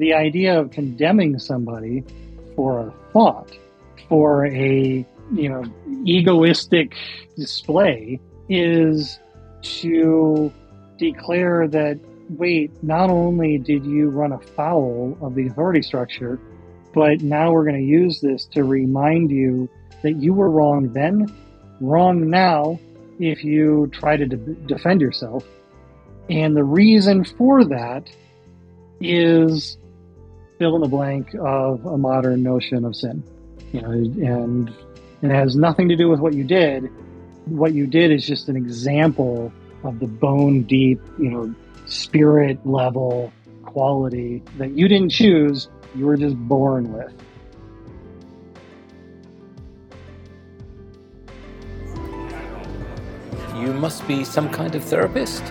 the idea of condemning somebody for a thought, for a you know egoistic display, is to declare that wait, not only did you run afoul of the authority structure, but now we're going to use this to remind you that you were wrong then, wrong now if you try to de- defend yourself. And the reason for that is fill in the blank of a modern notion of sin. You know, and it has nothing to do with what you did. What you did is just an example of the bone deep, you know, spirit level quality that you didn't choose, you were just born with. You must be some kind of therapist.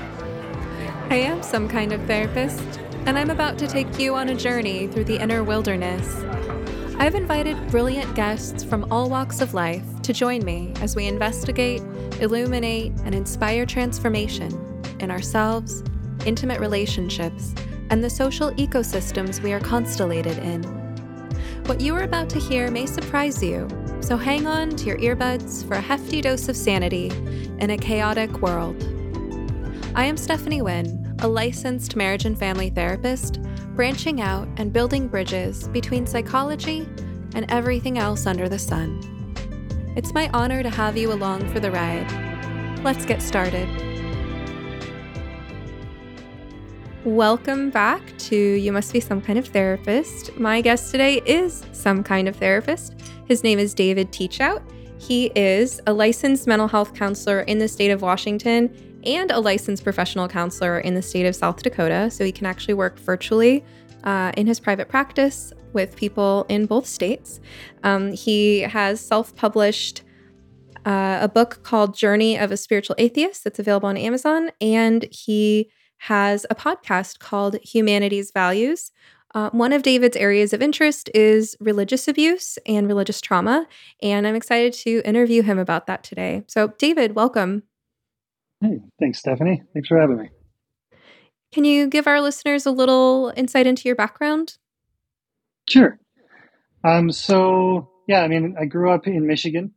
I am some kind of therapist, and I'm about to take you on a journey through the inner wilderness. I've invited brilliant guests from all walks of life to join me as we investigate, illuminate, and inspire transformation in ourselves, intimate relationships, and the social ecosystems we are constellated in. What you are about to hear may surprise you, so hang on to your earbuds for a hefty dose of sanity in a chaotic world. I am Stephanie Wynn, a licensed marriage and family therapist, branching out and building bridges between psychology and everything else under the sun. It's my honor to have you along for the ride. Let's get started. Welcome back to You Must Be Some Kind of Therapist. My guest today is some kind of therapist. His name is David Teachout. He is a licensed mental health counselor in the state of Washington and a licensed professional counselor in the state of South Dakota. So he can actually work virtually uh, in his private practice with people in both states. Um, he has self published uh, a book called Journey of a Spiritual Atheist that's available on Amazon, and he has a podcast called Humanity's Values. Uh, one of David's areas of interest is religious abuse and religious trauma, and I'm excited to interview him about that today. So, David, welcome. Hey, thanks, Stephanie. Thanks for having me. Can you give our listeners a little insight into your background? Sure. Um, so, yeah, I mean, I grew up in Michigan,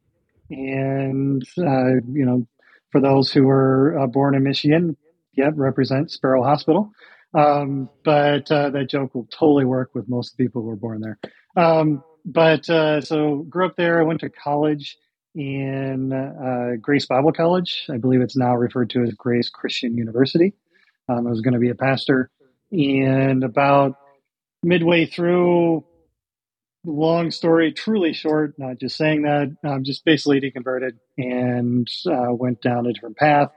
and, uh, you know, for those who were uh, born in Michigan, yeah, represent Sparrow Hospital. Um, but uh, that joke will totally work with most people who were born there. Um, but uh, so grew up there. I went to college in uh, Grace Bible College. I believe it's now referred to as Grace Christian University. Um, I was going to be a pastor, and about midway through, long story, truly short, not just saying that, um, just basically deconverted and uh, went down a different path,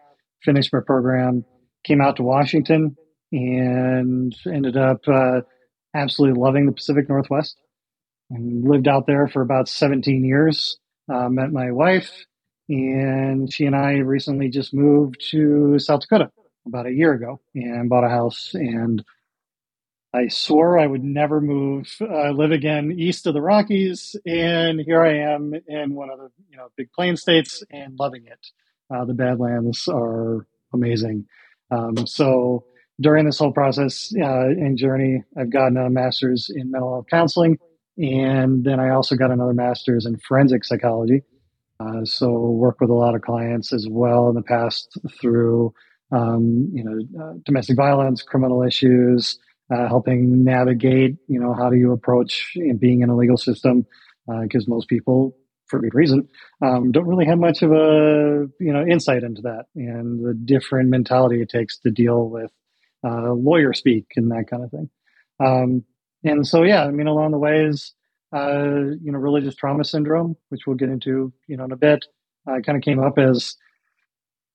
finished my program, came out to Washington, and ended up uh, absolutely loving the Pacific Northwest and lived out there for about 17 years. Uh, met my wife, and she and I recently just moved to South Dakota about a year ago and bought a house. And I swore I would never move, uh, live again east of the Rockies, and here I am in one of the you know big plain states and loving it. Uh, the Badlands are amazing. Um, so during this whole process uh, and journey, I've gotten a master's in mental health counseling, and then I also got another master's in forensic psychology. Uh, so work with a lot of clients as well in the past through um, you know uh, domestic violence, criminal issues, uh, helping navigate you know how do you approach being in a legal system because uh, most people for good reason, um, don't really have much of a you know insight into that and the different mentality it takes to deal with uh, lawyer speak and that kind of thing. Um, and so, yeah, I mean, along the ways, uh, you know, religious trauma syndrome, which we'll get into, you know, in a bit, kind of came up as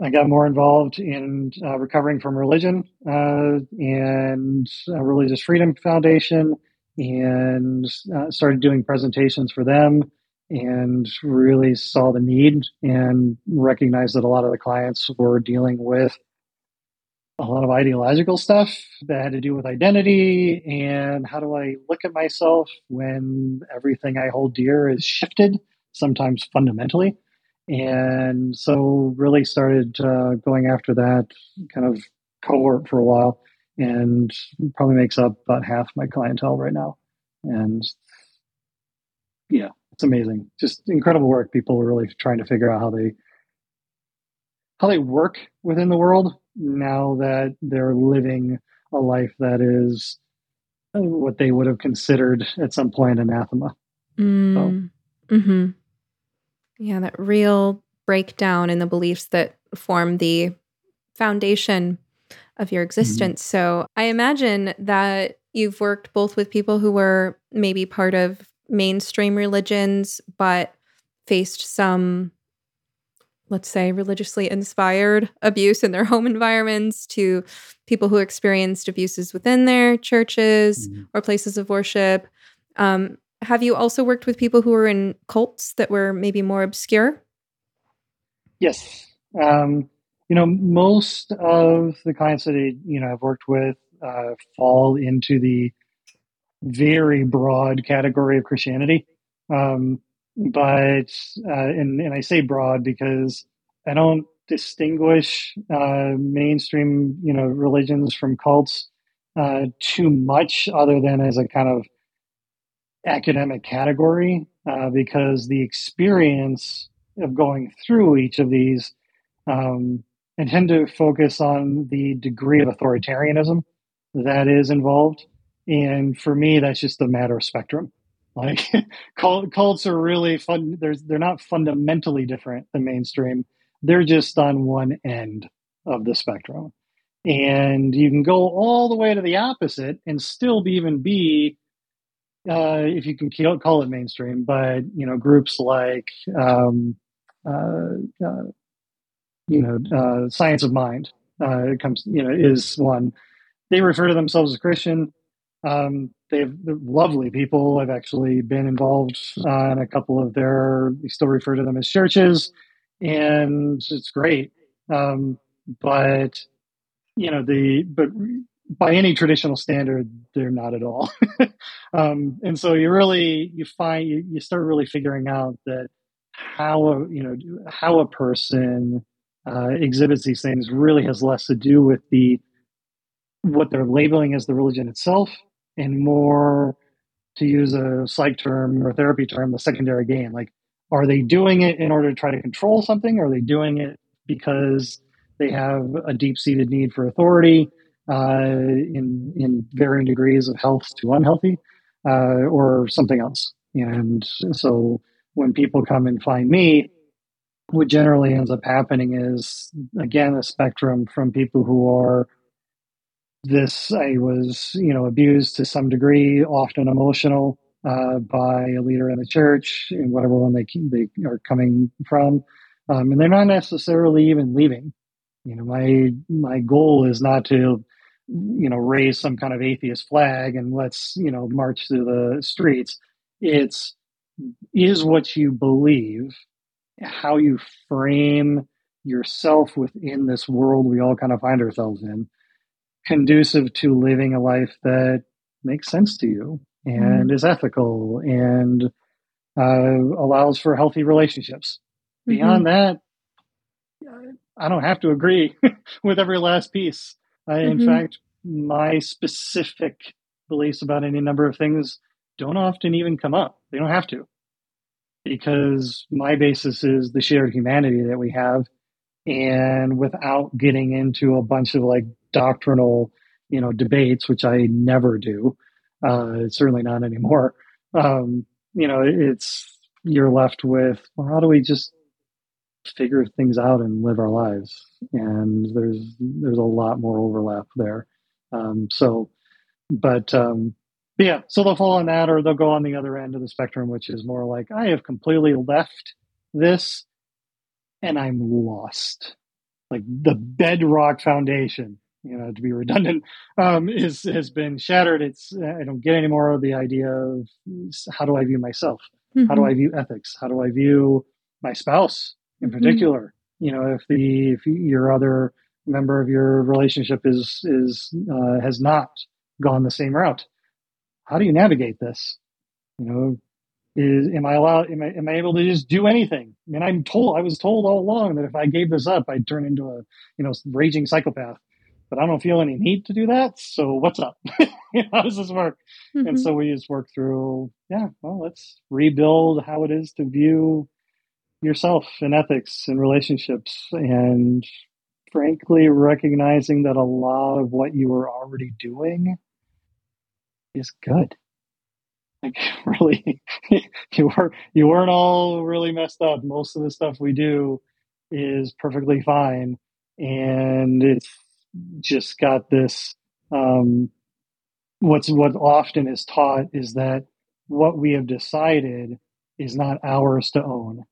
I got more involved in uh, recovering from religion uh, and Religious Freedom Foundation, and uh, started doing presentations for them and really saw the need and recognized that a lot of the clients were dealing with a lot of ideological stuff that had to do with identity and how do I look at myself when everything I hold dear is shifted, sometimes fundamentally. And so, really started uh, going after that kind of cohort for a while. and probably makes up about half my clientele right now. And yeah, it's amazing. Just incredible work. People are really trying to figure out how they how they work within the world now that they're living a life that is what they would have considered at some point anathema. Mm. So. Mm-hmm. Yeah, that real breakdown in the beliefs that form the foundation of your mm-hmm. existence. Mm-hmm. So I imagine that you've worked both with people who were maybe part of mainstream religions, but faced some, let's say, religiously inspired abuse in their home environments, to people who experienced abuses within their churches mm-hmm. or places of worship. Um, have you also worked with people who were in cults that were maybe more obscure? Yes. Um, you know, most of the clients that I, you know, I've worked with uh, fall into the very broad category of Christianity. Um, but, uh, and, and I say broad because I don't distinguish uh, mainstream, you know, religions from cults uh, too much other than as a kind of academic category uh, because the experience of going through each of these um, and tend to focus on the degree of authoritarianism that is involved. And for me, that's just a matter of spectrum. Like cults are really fun. There's, they're not fundamentally different than mainstream. They're just on one end of the spectrum. And you can go all the way to the opposite and still be even be uh, if you can call it mainstream, but you know, groups like um, uh, uh, you know, uh, science of mind uh, comes, you know, is one. They refer to themselves as Christian. Um, they have lovely people. I've actually been involved uh, in a couple of their. we still refer to them as churches, and it's great. Um, but you know the but by any traditional standard, they're not at all. um, and so you really you find you, you start really figuring out that how a you know how a person uh, exhibits these things really has less to do with the what they're labeling as the religion itself and more to use a psych term or therapy term the secondary gain. Like are they doing it in order to try to control something? Or are they doing it because they have a deep-seated need for authority uh, in in varying degrees of health to unhealthy uh, or something else? And so when people come and find me what generally ends up happening is again a spectrum from people who are this I was you know abused to some degree, often emotional uh, by a leader in the church in whatever one they they are coming from, um, and they're not necessarily even leaving. You know, my my goal is not to you know raise some kind of atheist flag and let's you know march through the streets. It's is what you believe how you frame yourself within this world we all kind of find ourselves in conducive to living a life that makes sense to you and mm. is ethical and uh, allows for healthy relationships. Mm-hmm. Beyond that, I don't have to agree with every last piece. mm-hmm. In fact, my specific beliefs about any number of things don't often even come up. They don't have to because my basis is the shared humanity that we have. And without getting into a bunch of like doctrinal, you know, debates, which I never do, uh, certainly not anymore. Um, you know, it's you're left with well, how do we just figure things out and live our lives? And there's there's a lot more overlap there. Um, so, but um, yeah, so they'll fall on that, or they'll go on the other end of the spectrum, which is more like I have completely left this, and I'm lost. Like the bedrock foundation, you know, to be redundant, um, is has been shattered. It's I don't get any more of the idea of how do I view myself? Mm-hmm. How do I view ethics? How do I view my spouse in mm-hmm. particular? Mm-hmm. You know, if the if your other member of your relationship is is uh, has not gone the same route how do you navigate this? You know, is am I allowed? Am I am I able to just do anything? I mean, I'm told I was told all along that if I gave this up, I'd turn into a you know raging psychopath. but I don't feel any need to do that. So what's up? how does this work? Mm-hmm. And so we just work through, yeah, well, let's rebuild how it is to view yourself and ethics and relationships and frankly recognizing that a lot of what you were already doing is good like really you were you weren't all really messed up. Most of the stuff we do is perfectly fine. And it's just got this um what's what often is taught is that what we have decided is not ours to own.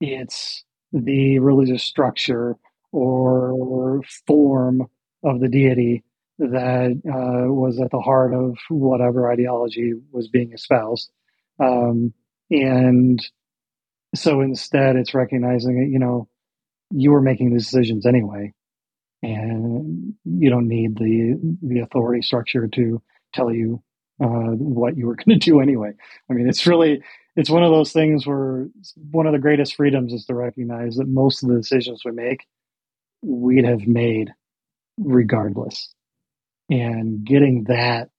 It's the religious structure or form of the deity that uh, was at the heart of whatever ideology was being espoused. Um, and so instead, it's recognizing that, you know, you were making the decisions anyway, and you don't need the the authority structure to tell you uh, what you were going to do anyway. I mean, it's really it's one of those things where one of the greatest freedoms is to recognize that most of the decisions we make, we'd have made regardless and getting that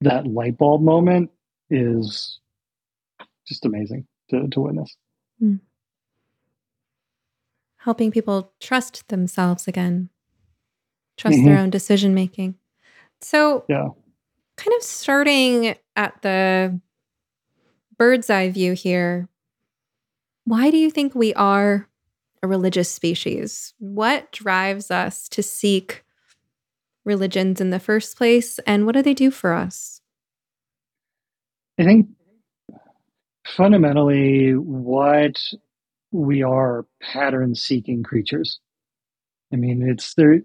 that light bulb moment is just amazing to, to witness. Mm. Helping people trust themselves again, trust mm-hmm. their own decision making. So, yeah, kind of starting at the bird's eye view here. Why do you think we are a religious species? What drives us to seek religions in the first place, and what do they do for us? I think fundamentally what we are pattern seeking creatures. I mean, it's there.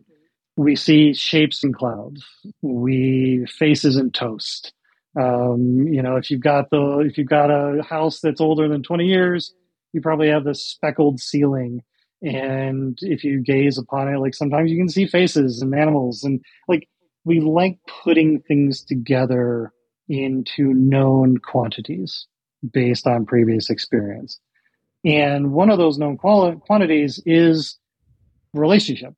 We see shapes in clouds. We faces in toast. Um, you know, if you've got the if you've got a house that's older than twenty years, you probably have the speckled ceiling and if you gaze upon it like sometimes you can see faces and animals and like we like putting things together into known quantities based on previous experience. And one of those known quali- quantities is relationship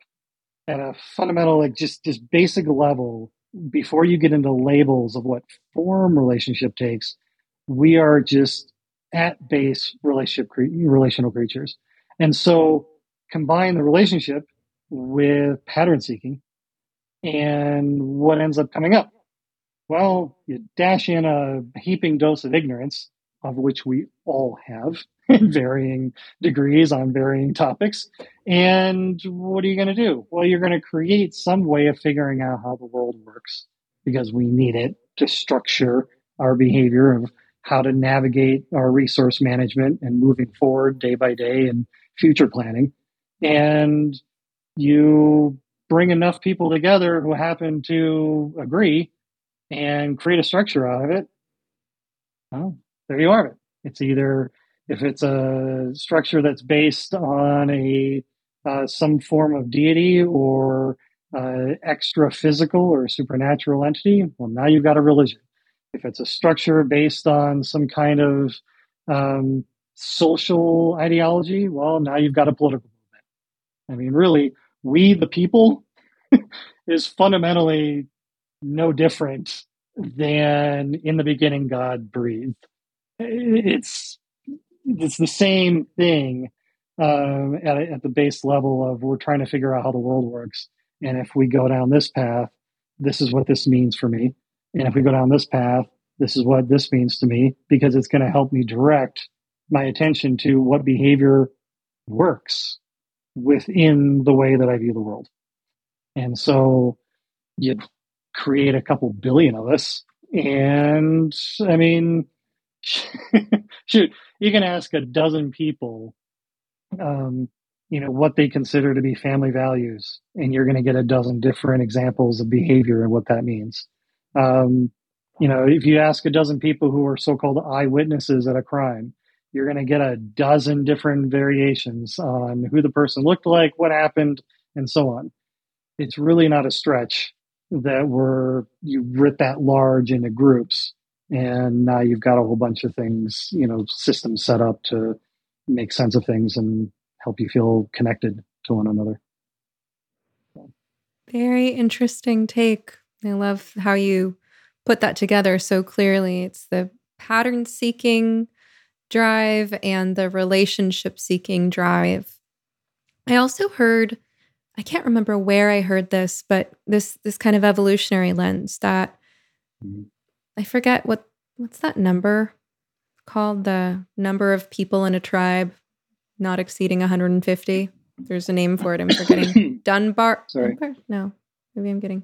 at a fundamental like just just basic level. Before you get into labels of what form relationship takes we are just at base relationship relational creatures. And so combine the relationship with pattern seeking, and what ends up coming up? Well, you dash in a heaping dose of ignorance, of which we all have in varying degrees on varying topics. And what are you going to do? Well, you're going to create some way of figuring out how the world works because we need it to structure our behavior of how to navigate our resource management and moving forward day by day and future planning and you bring enough people together who happen to agree and create a structure out of it, well, there you are. It's either if it's a structure that's based on a uh, some form of deity or uh, extra physical or supernatural entity, well, now you've got a religion. If it's a structure based on some kind of um, social ideology, well, now you've got a political I mean, really, we the people is fundamentally no different than in the beginning God breathed. It's it's the same thing um, at, at the base level of we're trying to figure out how the world works, and if we go down this path, this is what this means for me, and if we go down this path, this is what this means to me because it's going to help me direct my attention to what behavior works within the way that I view the world. And so you create a couple billion of us. And I mean, shoot, you can ask a dozen people, um, you know, what they consider to be family values, and you're going to get a dozen different examples of behavior and what that means. Um, you know, if you ask a dozen people who are so called eyewitnesses at a crime, you're going to get a dozen different variations on who the person looked like, what happened, and so on. It's really not a stretch that we're you writ that large into groups, and now you've got a whole bunch of things, you know, systems set up to make sense of things and help you feel connected to one another. Very interesting take. I love how you put that together so clearly. It's the pattern seeking drive and the relationship seeking drive. I also heard I can't remember where I heard this, but this this kind of evolutionary lens that mm-hmm. I forget what what's that number called the number of people in a tribe not exceeding 150. There's a name for it. I'm forgetting. Dunbar. Sorry. Dunbar? No, maybe I'm getting.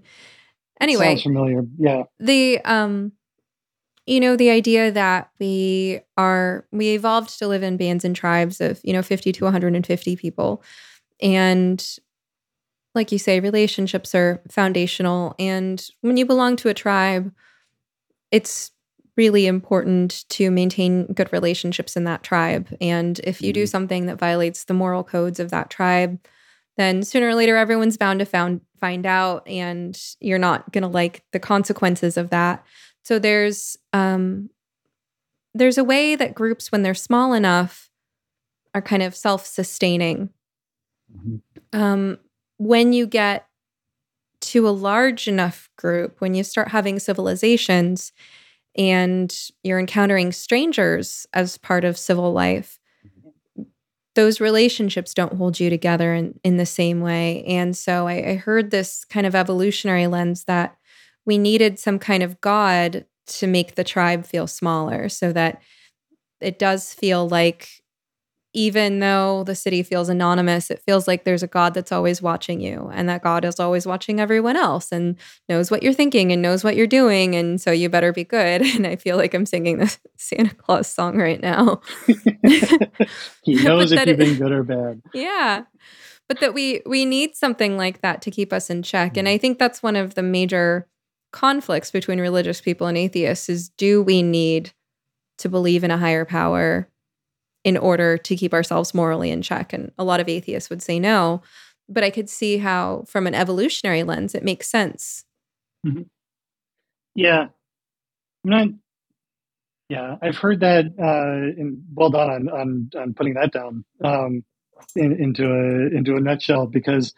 Anyway, sounds familiar. Yeah. The um, you know, the idea that we are we evolved to live in bands and tribes of you know 50 to 150 people, and like you say, relationships are foundational. And when you belong to a tribe, it's really important to maintain good relationships in that tribe. And if you do mm-hmm. something that violates the moral codes of that tribe, then sooner or later everyone's bound to found, find out and you're not going to like the consequences of that. So there's um there's a way that groups when they're small enough are kind of self-sustaining. Mm-hmm. Um when you get to a large enough group, when you start having civilizations and you're encountering strangers as part of civil life, those relationships don't hold you together in, in the same way. And so I, I heard this kind of evolutionary lens that we needed some kind of God to make the tribe feel smaller so that it does feel like even though the city feels anonymous, it feels like there's a God that's always watching you and that God is always watching everyone else and knows what you're thinking and knows what you're doing. And so you better be good. And I feel like I'm singing the Santa Claus song right now. he knows if you've been good or bad. Yeah. But that we we need something like that to keep us in check. And mm. I think that's one of the major conflicts between religious people and atheists is do we need to believe in a higher power in order to keep ourselves morally in check. And a lot of atheists would say no. But I could see how, from an evolutionary lens, it makes sense. Mm-hmm. Yeah. I'm not, yeah, I've heard that, uh, and well done on, on, on putting that down um, in, into a into a nutshell because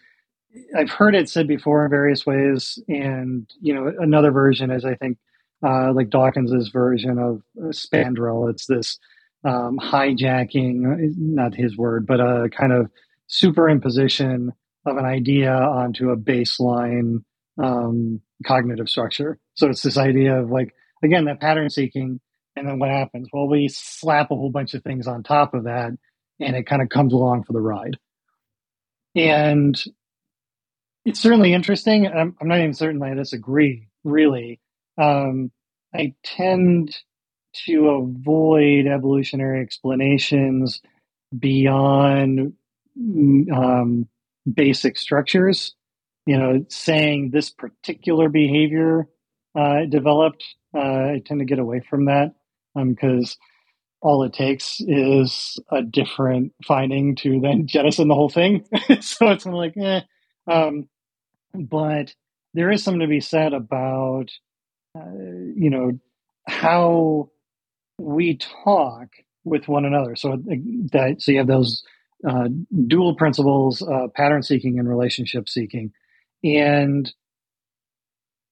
I've heard it said before in various ways, and you know another version is I think uh, like Dawkins's version of uh, spandrel. It's this um, hijacking, not his word, but a kind of superimposition of an idea onto a baseline um, cognitive structure. So it's this idea of like, again, that pattern seeking. And then what happens? Well, we slap a whole bunch of things on top of that and it kind of comes along for the ride. And it's certainly interesting. I'm, I'm not even certain I disagree, really. Um, I tend to avoid evolutionary explanations beyond um, basic structures. You know, saying this particular behavior uh, developed, uh, I tend to get away from that because um, all it takes is a different finding to then jettison the whole thing. so it's kind of like, eh. Um, but there is something to be said about, uh, you know, how we talk with one another. So that so you have those uh, dual principles, uh, pattern seeking and relationship seeking, and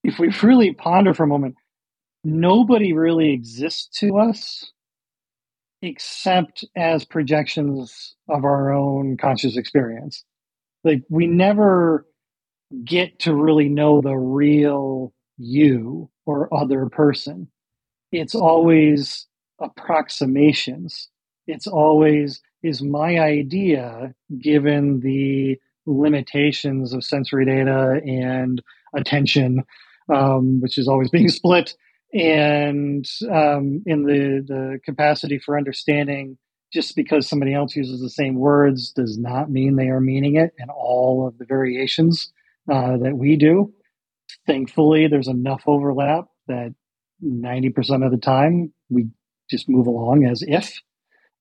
if we really ponder for a moment, nobody really exists to us except as projections of our own conscious experience. Like we never get to really know the real you or other person. It's always approximations. It's always, is my idea, given the limitations of sensory data and attention, um, which is always being split, and um, in the, the capacity for understanding just because somebody else uses the same words does not mean they are meaning it and all of the variations uh, that we do. Thankfully, there's enough overlap that 90% of the time we just move along as if.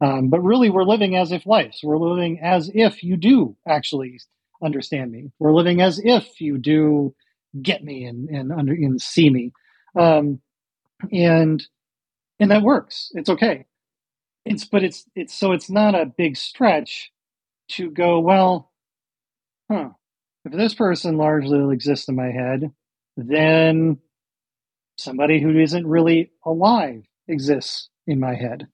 Um, but really, we're living as if life. So we're living as if you do actually understand me. We're living as if you do get me and and under and see me, um, and and that works. It's okay. It's but it's it's so it's not a big stretch to go well. Huh. If this person largely exists in my head, then somebody who isn't really alive exists in my head.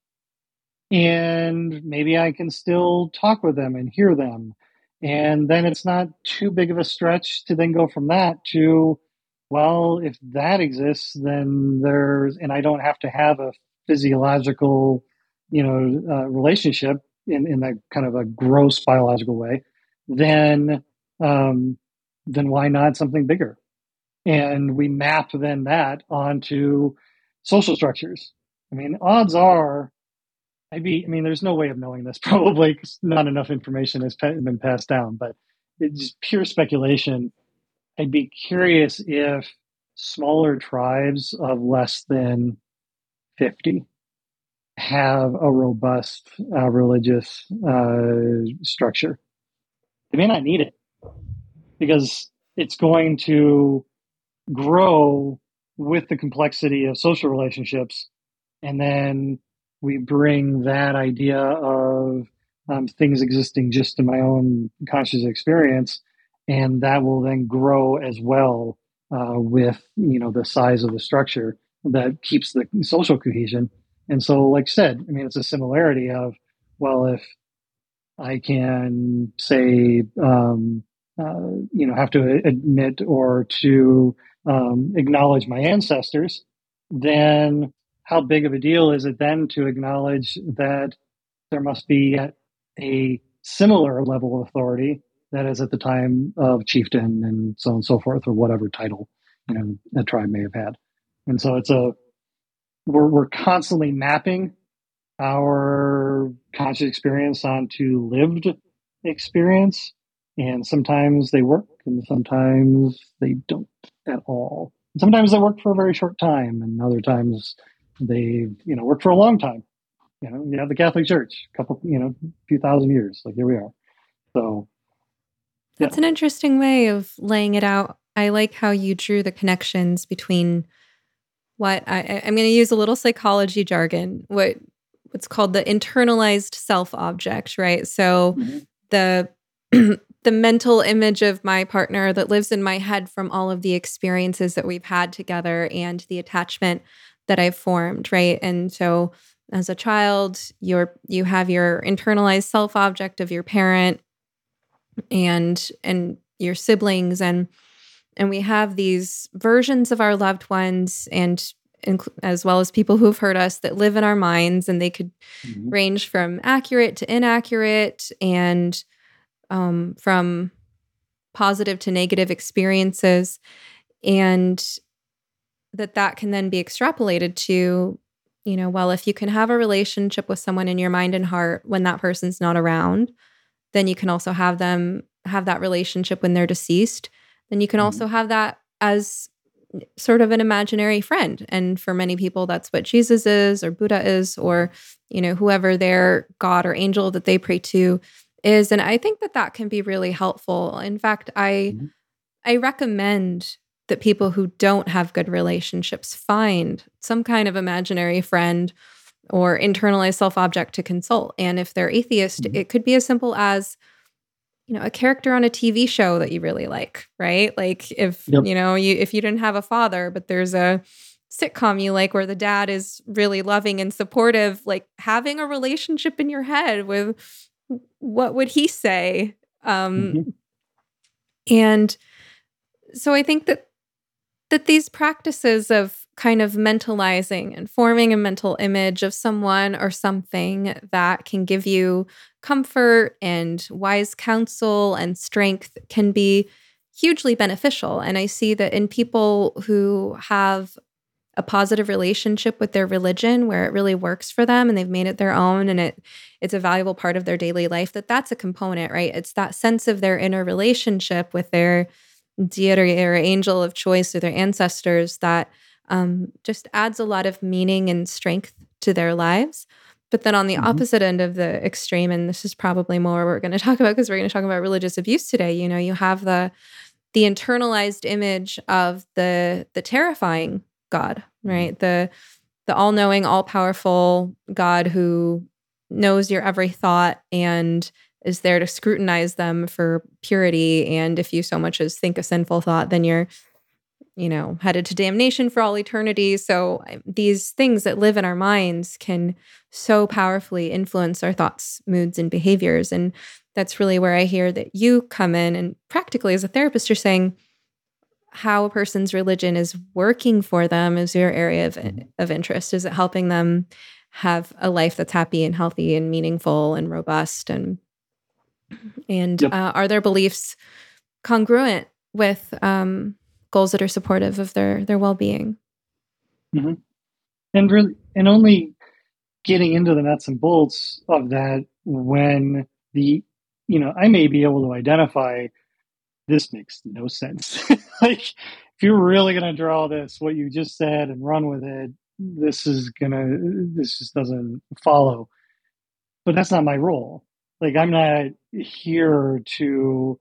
And maybe I can still talk with them and hear them. And then it's not too big of a stretch to then go from that to, well, if that exists, then there's, and I don't have to have a physiological, you know, uh, relationship in, in that kind of a gross biological way, then, um, then why not something bigger? And we map then that onto social structures. I mean, odds are, I'd be, I mean, there's no way of knowing this probably because not enough information has been passed down, but it's just pure speculation. I'd be curious if smaller tribes of less than 50 have a robust uh, religious uh, structure. They may not need it because it's going to grow with the complexity of social relationships. And then we bring that idea of um, things existing just in my own conscious experience. And that will then grow as well uh, with, you know, the size of the structure that keeps the social cohesion and so, like I said, I mean, it's a similarity of, well, if I can say, um, uh, you know, have to admit or to um, acknowledge my ancestors, then how big of a deal is it then to acknowledge that there must be a similar level of authority that is at the time of chieftain and so on and so forth, or whatever title you know a tribe may have had. And so it's a we're, we're constantly mapping our conscious experience onto lived experience. And sometimes they work and sometimes they don't at all. sometimes they work for a very short time and other times they, you know, work for a long time. You know, you have the Catholic Church, a couple, you know, a few thousand years. Like here we are. So yeah. that's an interesting way of laying it out. I like how you drew the connections between what I, am going to use a little psychology jargon. What what's called the internalized self object, right? So mm-hmm. the the mental image of my partner that lives in my head from all of the experiences that we've had together and the attachment that I've formed, right? And so as a child, you're you have your internalized self object of your parent and and your siblings and and we have these versions of our loved ones and as well as people who've hurt us that live in our minds and they could mm-hmm. range from accurate to inaccurate and um, from positive to negative experiences and that that can then be extrapolated to you know well if you can have a relationship with someone in your mind and heart when that person's not around then you can also have them have that relationship when they're deceased then you can mm-hmm. also have that as sort of an imaginary friend. And for many people, that's what Jesus is, or Buddha is, or, you know, whoever their God or angel that they pray to is. And I think that that can be really helpful. In fact, I, mm-hmm. I recommend that people who don't have good relationships find some kind of imaginary friend or internalized self object to consult. And if they're atheist, mm-hmm. it could be as simple as, you know a character on a tv show that you really like right like if yep. you know you if you didn't have a father but there's a sitcom you like where the dad is really loving and supportive like having a relationship in your head with what would he say um mm-hmm. and so i think that that these practices of kind of mentalizing and forming a mental image of someone or something that can give you comfort and wise counsel and strength can be hugely beneficial. And I see that in people who have a positive relationship with their religion where it really works for them and they've made it their own and it it's a valuable part of their daily life that that's a component right it's that sense of their inner relationship with their deity or angel of choice or their ancestors that um, just adds a lot of meaning and strength to their lives. But then on the mm-hmm. opposite end of the extreme, and this is probably more we're going to talk about because we're going to talk about religious abuse today. You know, you have the the internalized image of the the terrifying God, right? Mm-hmm. The the all knowing, all powerful God who knows your every thought and is there to scrutinize them for purity. And if you so much as think a sinful thought, then you're, you know, headed to damnation for all eternity. So these things that live in our minds can so powerfully influence our thoughts, moods, and behaviors. And that's really where I hear that you come in. And practically, as a therapist, you're saying, how a person's religion is working for them is your area of, of interest. Is it helping them have a life that's happy and healthy and meaningful and robust and and yep. uh, are their beliefs congruent with um, goals that are supportive of their their well-being mm-hmm. and really and only getting into the nuts and bolts of that when the you know i may be able to identify this makes no sense like if you're really going to draw this what you just said and run with it this is gonna this just doesn't follow. But that's not my role. Like i'm not here to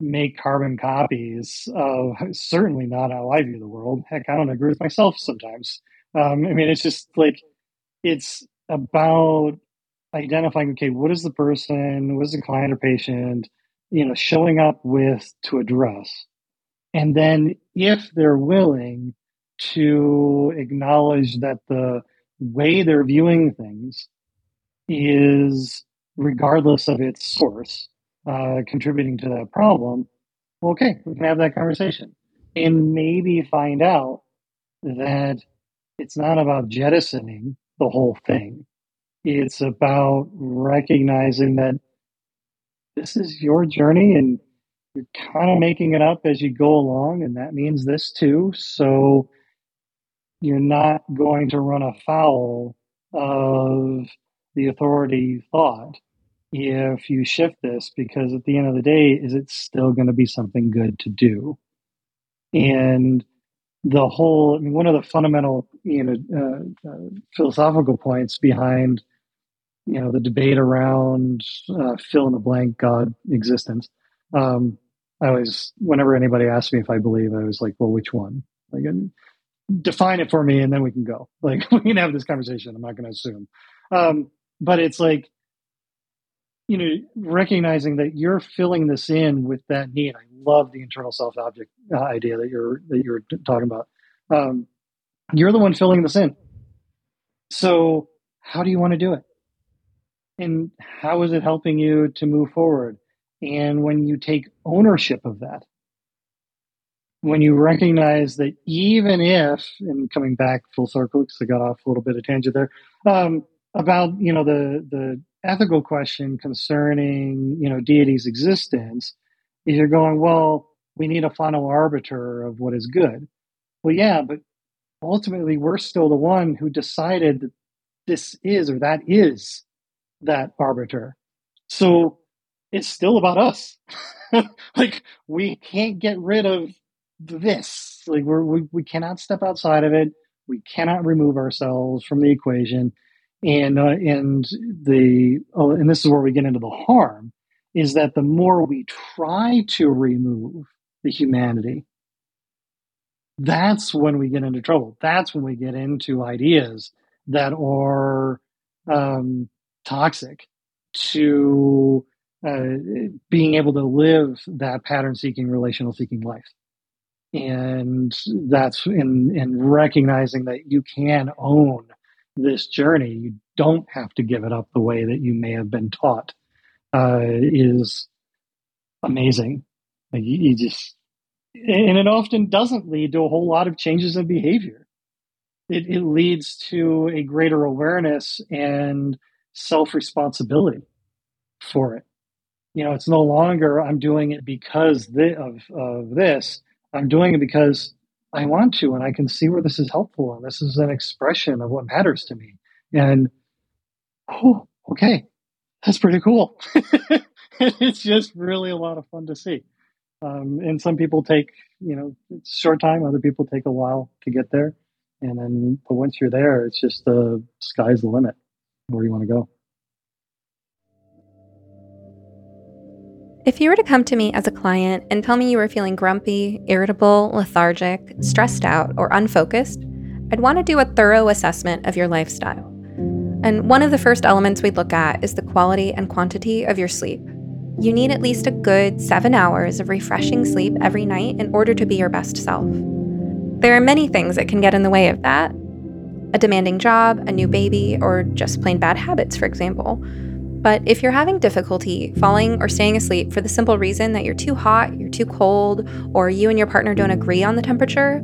make carbon copies of certainly not how i view the world. Heck i don't agree with myself sometimes. Um, i mean it's just like it's about identifying okay what is the person what is the client or patient you know showing up with to address and then if they're willing to acknowledge that the way they're viewing things is, regardless of its source, uh, contributing to that problem, okay, we can have that conversation and maybe find out that it's not about jettisoning the whole thing. It's about recognizing that this is your journey and you're kind of making it up as you go along, and that means this too. So you're not going to run afoul of the authority you thought if you shift this because at the end of the day is it still going to be something good to do and the whole I mean, one of the fundamental you know uh, uh, philosophical points behind you know the debate around uh, fill in the blank god existence um, i always whenever anybody asks me if i believe i was like well which one? Like define it for me and then we can go. Like we can have this conversation. I'm not going to assume. Um, but it's like you know recognizing that you're filling this in with that need. I love the internal self object uh, idea that you're that you're talking about. Um, you're the one filling this in. So how do you want to do it? And how is it helping you to move forward and when you take ownership of that when you recognize that even if, and coming back full circle because I got off a little bit of tangent there, um, about you know the the ethical question concerning you know deity's existence, is you're going well, we need a final arbiter of what is good. Well, yeah, but ultimately we're still the one who decided that this is or that is that arbiter. So it's still about us. like we can't get rid of this. Like we're, we we cannot step outside of it. We cannot remove ourselves from the equation. And uh, and the oh, and this is where we get into the harm is that the more we try to remove the humanity, that's when we get into trouble. That's when we get into ideas that are um, toxic to uh, being able to live that pattern seeking, relational seeking life. And that's in in recognizing that you can own this journey. You don't have to give it up the way that you may have been taught uh, is amazing. You, you just and it often doesn't lead to a whole lot of changes in behavior. It, it leads to a greater awareness and self responsibility for it you know it's no longer i'm doing it because of, of this I'm doing it because I want to, and I can see where this is helpful, and this is an expression of what matters to me. And oh, okay, that's pretty cool. it's just really a lot of fun to see. Um, and some people take, you know, short time. Other people take a while to get there. And then, but once you're there, it's just the sky's the limit where you want to go. If you were to come to me as a client and tell me you were feeling grumpy, irritable, lethargic, stressed out, or unfocused, I'd want to do a thorough assessment of your lifestyle. And one of the first elements we'd look at is the quality and quantity of your sleep. you need at least a good seven hours of refreshing sleep every night in order to be your best self. There are many things that can get in the way of that a demanding job, a new baby, or just plain bad habits, for example. But if you're having difficulty falling or staying asleep for the simple reason that you're too hot, you're too cold, or you and your partner don't agree on the temperature,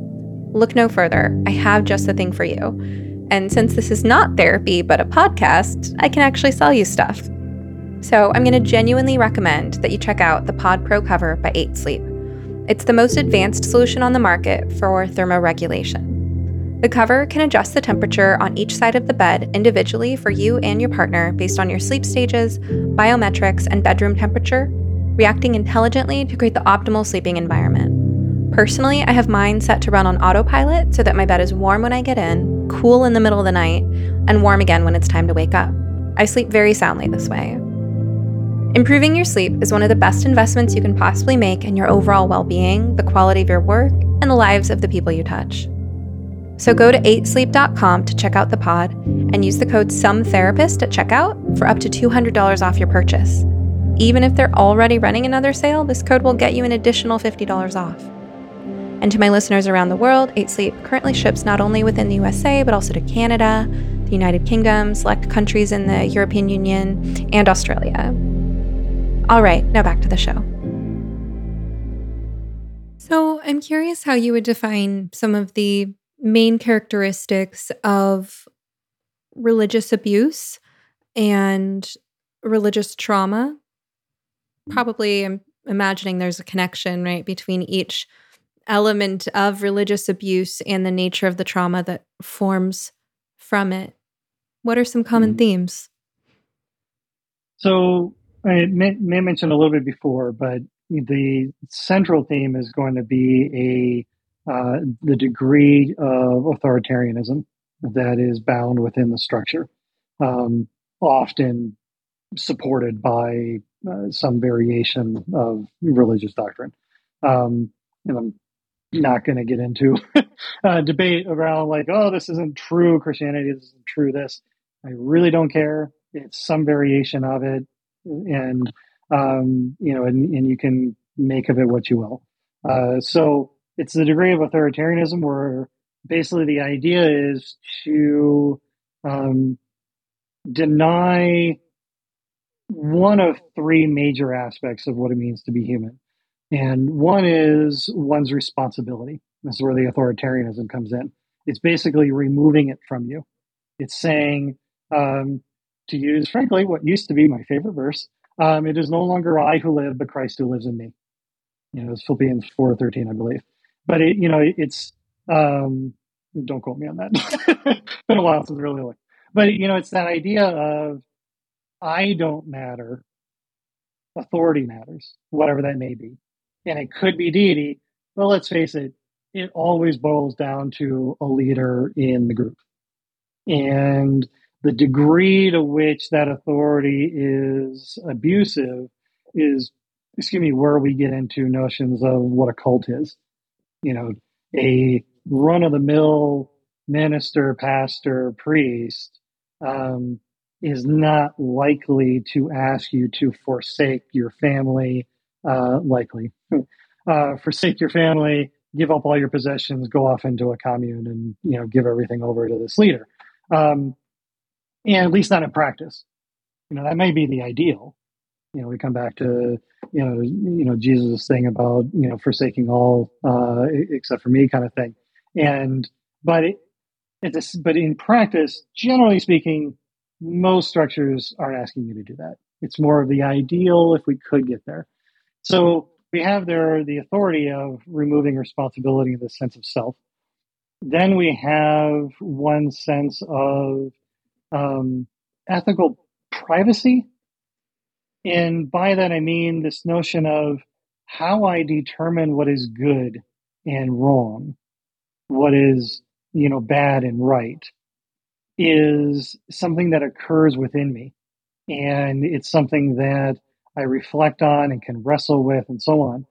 look no further. I have just the thing for you. And since this is not therapy but a podcast, I can actually sell you stuff. So I'm going to genuinely recommend that you check out the Pod Pro cover by 8 Sleep. It's the most advanced solution on the market for thermoregulation. The cover can adjust the temperature on each side of the bed individually for you and your partner based on your sleep stages, biometrics, and bedroom temperature, reacting intelligently to create the optimal sleeping environment. Personally, I have mine set to run on autopilot so that my bed is warm when I get in, cool in the middle of the night, and warm again when it's time to wake up. I sleep very soundly this way. Improving your sleep is one of the best investments you can possibly make in your overall well being, the quality of your work, and the lives of the people you touch. So go to 8sleep.com to check out the pod and use the code SOMETherapist at checkout for up to $200 off your purchase. Even if they're already running another sale, this code will get you an additional $50 off. And to my listeners around the world, 8 Sleep currently ships not only within the USA, but also to Canada, the United Kingdom, select countries in the European Union, and Australia. All right, now back to the show. So, I'm curious how you would define some of the main characteristics of religious abuse and religious trauma. Probably, I'm imagining there's a connection, right, between each element of religious abuse and the nature of the trauma that forms from it. What are some common mm-hmm. themes? So, I may, may mention a little bit before, but the central theme is going to be a uh, the degree of authoritarianism that is bound within the structure, um, often supported by uh, some variation of religious doctrine. Um, and I'm not going to get into a debate around like, oh, this isn't true Christianity, this isn't true this. I really don't care. It's some variation of it and um, you know, and, and you can make of it what you will. Uh, so it's the degree of authoritarianism where basically the idea is to um, deny one of three major aspects of what it means to be human. And one is one's responsibility. This is where the authoritarianism comes in. It's basically removing it from you. It's saying, um, to use, frankly, what used to be my favorite verse. Um, it is no longer I who live, but Christ who lives in me. You know, it's Philippians four thirteen, I believe. But it, you know, it's um, don't quote me on that. been a while since really looked. But you know, it's that idea of I don't matter, authority matters, whatever that may be, and it could be deity. But let's face it, it always boils down to a leader in the group, and the degree to which that authority is abusive is, excuse me, where we get into notions of what a cult is. You know, a run of the mill minister, pastor, priest um, is not likely to ask you to forsake your family, uh, likely, uh, forsake your family, give up all your possessions, go off into a commune, and you know, give everything over to this leader. Um, and at least not in practice. You know, that may be the ideal. You know, we come back to you know, you know Jesus' thing about you know forsaking all uh, except for me, kind of thing. And but it, it's but in practice, generally speaking, most structures aren't asking you to do that. It's more of the ideal if we could get there. So we have there the authority of removing responsibility in the sense of self. Then we have one sense of um, ethical privacy. And by that, I mean this notion of how I determine what is good and wrong, what is, you know, bad and right is something that occurs within me. And it's something that I reflect on and can wrestle with and so on.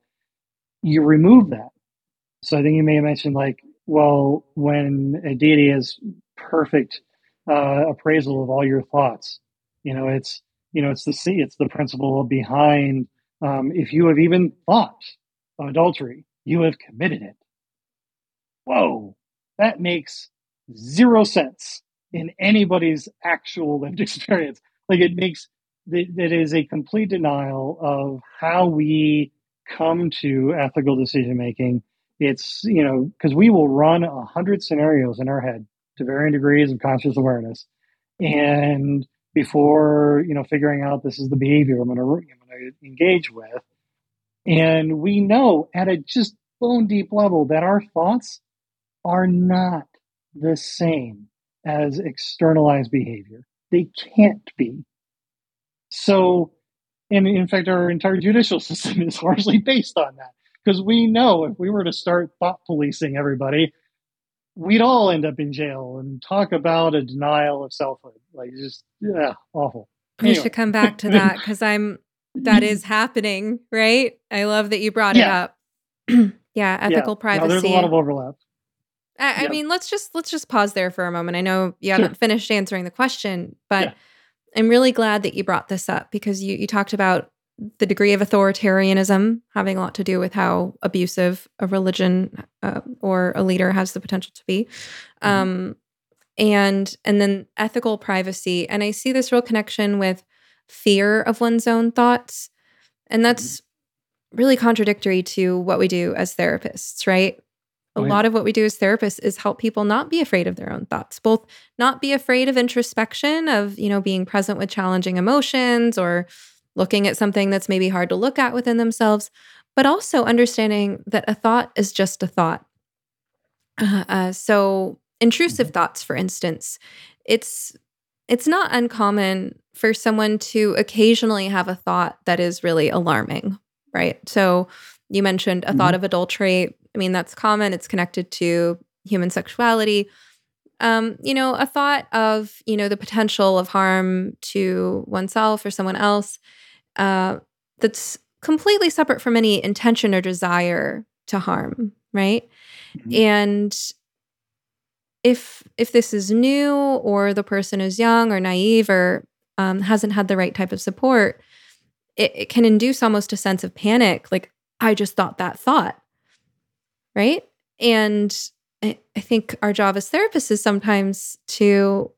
You remove that. So I think you may have mentioned like, well, when a deity is perfect uh, appraisal of all your thoughts. You know, it's you know it's the C, it's the principle behind Um, if you have even thought of adultery, you have committed it. Whoa, that makes zero sense in anybody's actual lived experience. Like it makes that is a complete denial of how we come to ethical decision making. It's, you know, because we will run a hundred scenarios in our head to varying degrees of conscious awareness. And before, you know, figuring out this is the behavior I'm going to engage with. And we know at a just bone deep level that our thoughts are not the same as externalized behavior. They can't be. So, and in fact, our entire judicial system is largely based on that because we know if we were to start thought policing everybody, we'd all end up in jail and talk about a denial of selfhood. Like, just, yeah, awful. We anyway. should come back to that because I'm, that is happening, right? I love that you brought yeah. it up. yeah, ethical yeah. privacy. No, there's a lot of overlap. I, I mean, let's just let's just pause there for a moment. I know you haven't sure. finished answering the question, but. I'm really glad that you brought this up because you you talked about the degree of authoritarianism having a lot to do with how abusive a religion uh, or a leader has the potential to be. Mm-hmm. Um, and and then ethical privacy and i see this real connection with fear of one's own thoughts and that's mm-hmm. really contradictory to what we do as therapists right a lot of what we do as therapists is help people not be afraid of their own thoughts both not be afraid of introspection of you know being present with challenging emotions or looking at something that's maybe hard to look at within themselves but also understanding that a thought is just a thought uh, uh, so intrusive mm-hmm. thoughts for instance it's it's not uncommon for someone to occasionally have a thought that is really alarming right so you mentioned a mm-hmm. thought of adultery I mean, that's common, it's connected to human sexuality. Um, you know, a thought of, you know, the potential of harm to oneself or someone else uh, that's completely separate from any intention or desire to harm, right? Mm-hmm. And if if this is new or the person is young or naive or um, hasn't had the right type of support, it, it can induce almost a sense of panic. Like, I just thought that thought right? And I, I think our job as therapists is sometimes to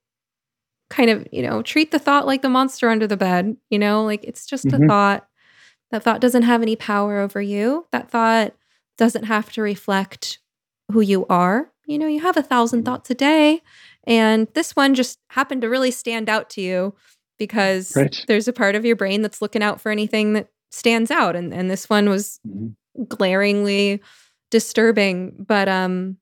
kind of, you know, treat the thought like the monster under the bed, you know, like it's just mm-hmm. a thought. That thought doesn't have any power over you. That thought doesn't have to reflect who you are. You know, you have a thousand mm-hmm. thoughts a day, and this one just happened to really stand out to you because right. there's a part of your brain that's looking out for anything that stands out. And, and this one was mm-hmm. glaringly disturbing, but um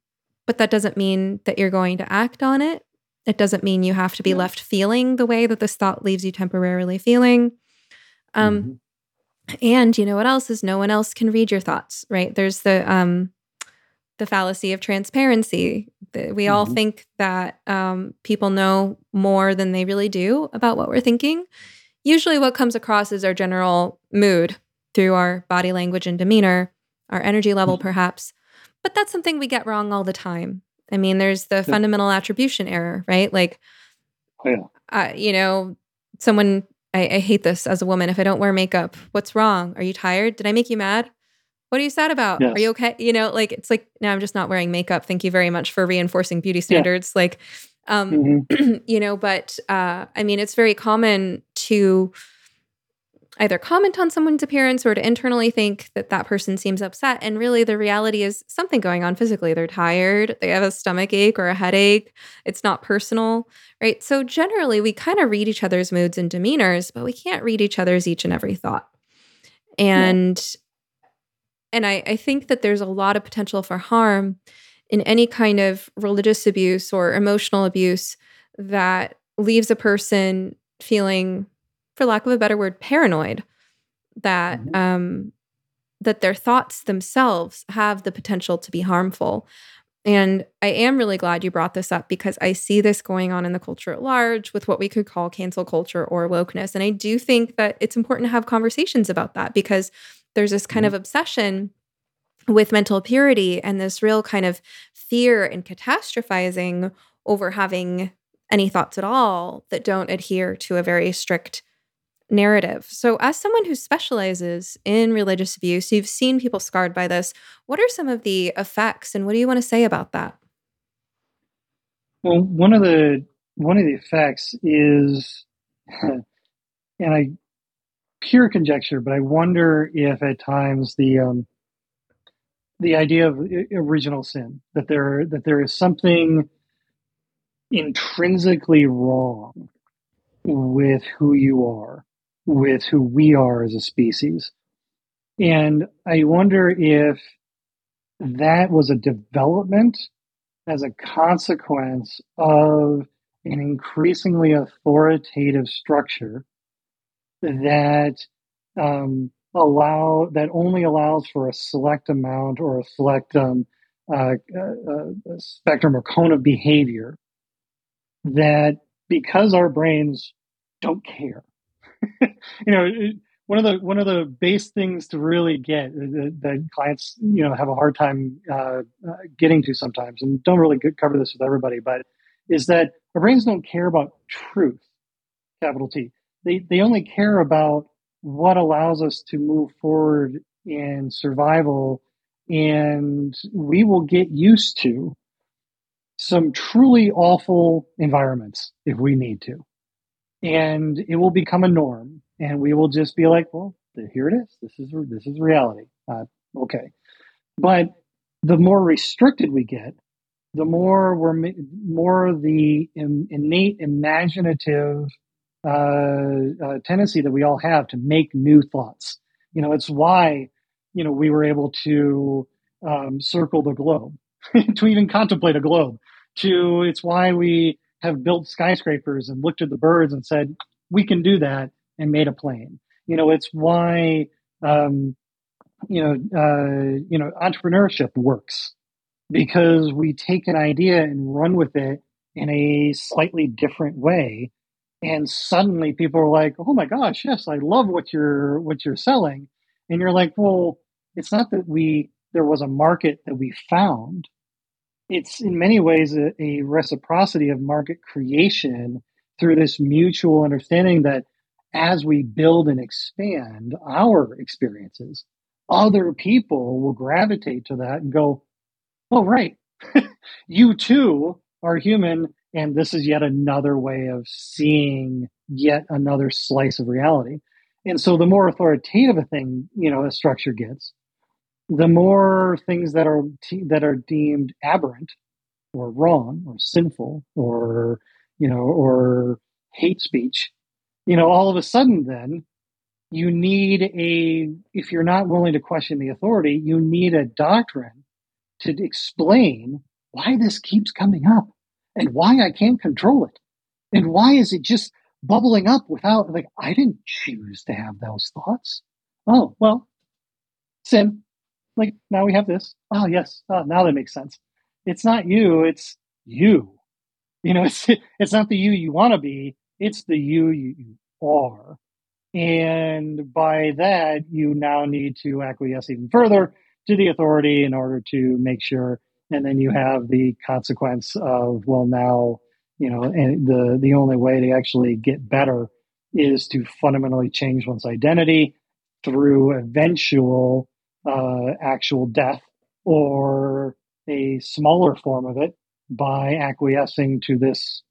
but that doesn't mean that you're going to act on it. It doesn't mean you have to be left feeling the way that this thought leaves you temporarily feeling. Um mm-hmm. and you know what else is no one else can read your thoughts, right? There's the um the fallacy of transparency. We mm-hmm. all think that um, people know more than they really do about what we're thinking. Usually, what comes across is our general mood through our body language and demeanor our energy level, mm-hmm. perhaps. But that's something we get wrong all the time. I mean, there's the yeah. fundamental attribution error, right? Like, oh, yeah. uh, you know, someone, I, I hate this as a woman. If I don't wear makeup, what's wrong? Are you tired? Did I make you mad? What are you sad about? Yes. Are you okay? You know, like it's like now I'm just not wearing makeup. Thank you very much for reinforcing beauty standards. Yeah. Like, um, mm-hmm. you know, but uh, I mean, it's very common to either comment on someone's appearance or to internally think that that person seems upset. And really, the reality is something going on physically. They're tired, they have a stomach ache or a headache. It's not personal, right? So, generally, we kind of read each other's moods and demeanors, but we can't read each other's each and every thought. And yeah. And I, I think that there's a lot of potential for harm in any kind of religious abuse or emotional abuse that leaves a person feeling for lack of a better word, paranoid that mm-hmm. um, that their thoughts themselves have the potential to be harmful. And I am really glad you brought this up because I see this going on in the culture at large with what we could call cancel culture or wokeness. And I do think that it's important to have conversations about that because there's this kind mm-hmm. of obsession with mental purity and this real kind of fear and catastrophizing over having any thoughts at all that don't adhere to a very strict narrative. So, as someone who specializes in religious abuse, you've seen people scarred by this. What are some of the effects, and what do you want to say about that? Well, one of the one of the effects is, and I pure conjecture, but I wonder if at times the um, the idea of original sin that there that there is something intrinsically wrong with who you are, with who we are as a species. And I wonder if that was a development as a consequence of an increasingly authoritative structure that um, allow that only allows for a select amount or a select um, uh, uh, uh spectrum or cone of behavior that because our brains don't care. you know, one of the one of the base things to really get that, that clients you know have a hard time uh, uh, getting to sometimes, and don't really cover this with everybody, but is that our brains don't care about truth, capital T. They they only care about what allows us to move forward in survival, and we will get used to some truly awful environments if we need to. And it will become a norm. And we will just be like, well, here it is. This is, this is reality. Uh, okay. But the more restricted we get, the more we're more the innate imaginative uh, uh, tendency that we all have to make new thoughts. You know, it's why you know we were able to um, circle the globe, to even contemplate a globe, to it's why we have built skyscrapers and looked at the birds and said, we can do that and made a plane. You know, it's why, um, you know, uh, you know, entrepreneurship works because we take an idea and run with it in a slightly different way. And suddenly people are like, oh my gosh, yes, I love what you're, what you're selling. And you're like, well, it's not that we, there was a market that we found it's in many ways a, a reciprocity of market creation through this mutual understanding that as we build and expand our experiences, other people will gravitate to that and go, Oh, right. you too are human. And this is yet another way of seeing yet another slice of reality. And so the more authoritative a thing, you know, a structure gets, the more things that are that are deemed aberrant or wrong or sinful or you know or hate speech you know all of a sudden then you need a if you're not willing to question the authority you need a doctrine to explain why this keeps coming up and why I can't control it and why is it just bubbling up without like I didn't choose to have those thoughts oh well sin like now we have this. Oh yes, oh, now that makes sense. It's not you, it's you. You know, it's it's not the you you want to be. It's the you you are. And by that, you now need to acquiesce even further to the authority in order to make sure. And then you have the consequence of, well, now, you know, and the, the only way to actually get better is to fundamentally change one's identity through eventual uh, actual death or a smaller form of it by acquiescing to this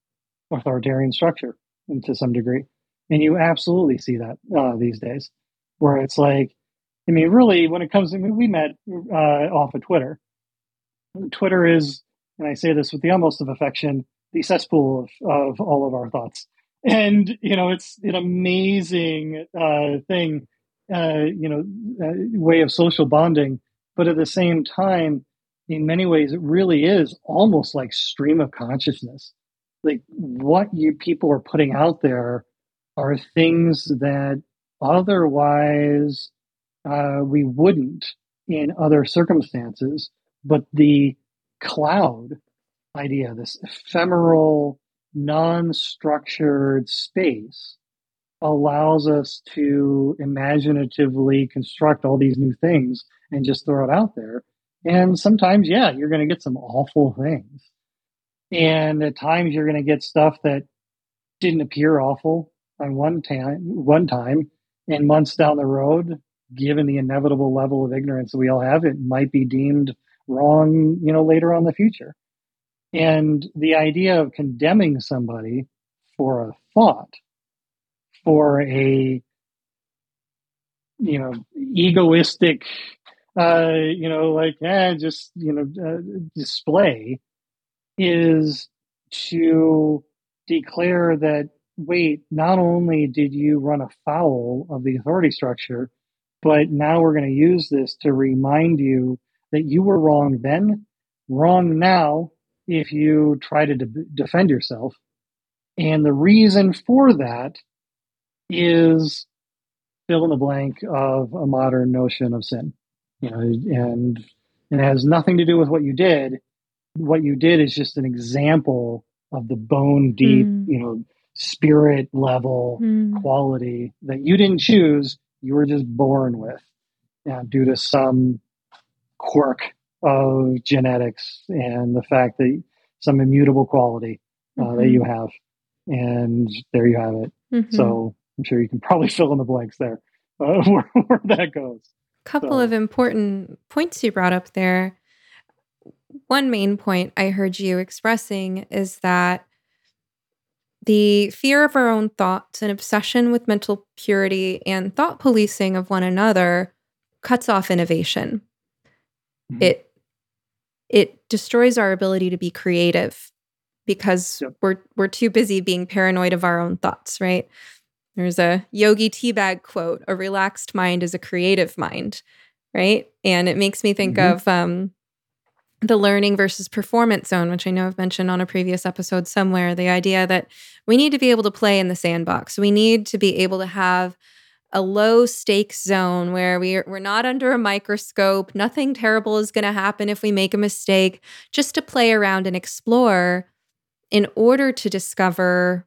authoritarian structure to some degree. And you absolutely see that uh, these days, where it's like, I mean, really, when it comes to, I mean, we met uh, off of Twitter. Twitter is, and I say this with the utmost of affection, the cesspool of, of all of our thoughts. And, you know, it's an amazing uh, thing uh, you know uh, way of social bonding but at the same time in many ways it really is almost like stream of consciousness like what you people are putting out there are things that otherwise uh, we wouldn't in other circumstances but the cloud idea this ephemeral non-structured space allows us to imaginatively construct all these new things and just throw it out there. And sometimes, yeah, you're going to get some awful things. And at times you're going to get stuff that didn't appear awful on one time, one time, and months down the road, given the inevitable level of ignorance that we all have, it might be deemed wrong, you know, later on the future. And the idea of condemning somebody for a thought, for a you know egoistic, uh, you know, like eh, just you know uh, display, is to declare that wait, not only did you run afoul of the authority structure, but now we're going to use this to remind you that you were wrong then, wrong now if you try to de- defend yourself. And the reason for that is fill in the blank of a modern notion of sin. You know, and it has nothing to do with what you did. What you did is just an example of the bone deep, mm. you know, spirit level mm. quality that you didn't choose. You were just born with uh, due to some quirk of genetics and the fact that some immutable quality uh, mm-hmm. that you have. And there you have it. Mm-hmm. So I'm sure you can probably fill in the blanks there uh, where, where, that goes. A couple so. of important points you brought up there. One main point I heard you expressing is that the fear of our own thoughts and obsession with mental purity and thought policing of one another cuts off innovation. Mm-hmm. It it destroys our ability to be creative because yep. we're we're too busy being paranoid of our own thoughts, right? There's a Yogi Teabag quote, a relaxed mind is a creative mind, right? And it makes me think mm-hmm. of um, the learning versus performance zone, which I know I've mentioned on a previous episode somewhere. The idea that we need to be able to play in the sandbox. We need to be able to have a low stakes zone where we're, we're not under a microscope. Nothing terrible is going to happen if we make a mistake, just to play around and explore in order to discover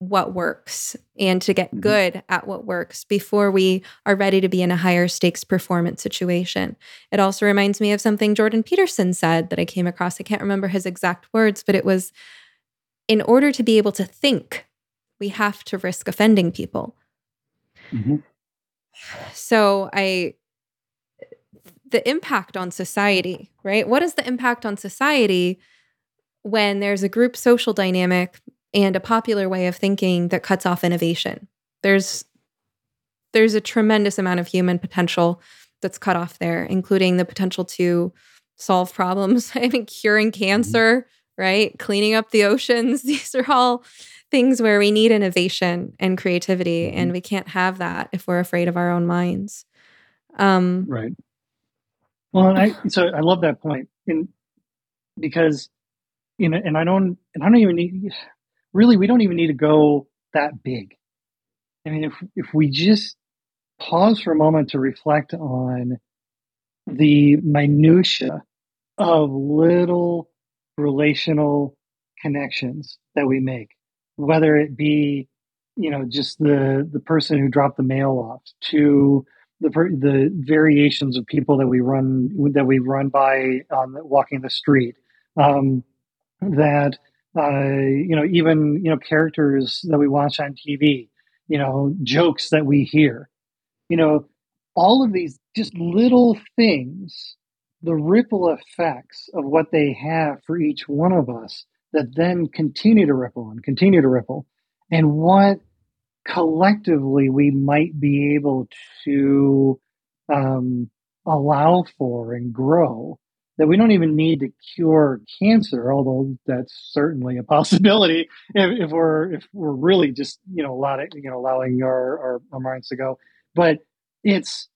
what works and to get mm-hmm. good at what works before we are ready to be in a higher stakes performance situation. It also reminds me of something Jordan Peterson said that I came across. I can't remember his exact words, but it was in order to be able to think, we have to risk offending people. Mm-hmm. So I the impact on society, right? What is the impact on society when there's a group social dynamic and a popular way of thinking that cuts off innovation? There's there's a tremendous amount of human potential that's cut off there, including the potential to solve problems. I mean, curing mm-hmm. cancer, right? Cleaning up the oceans. These are all things where we need innovation and creativity, mm-hmm. and we can't have that if we're afraid of our own minds. Um, right. Well, and I so I love that point, in because you know, and I don't, and I don't even need really, we don't even need to go that big. I mean, if if we just pause for a moment to reflect on the minutia of little relational connections that we make whether it be you know just the the person who dropped the mail off to the the variations of people that we run that we run by on the, walking the street um, that uh, you know even you know characters that we watch on TV you know jokes that we hear you know all of these just little things the ripple effects of what they have for each one of us that then continue to ripple and continue to ripple, and what collectively we might be able to um, allow for and grow. That we don't even need to cure cancer, although that's certainly a possibility if, if we're if we're really just you know allowing you know allowing our, our, our minds to go. But it's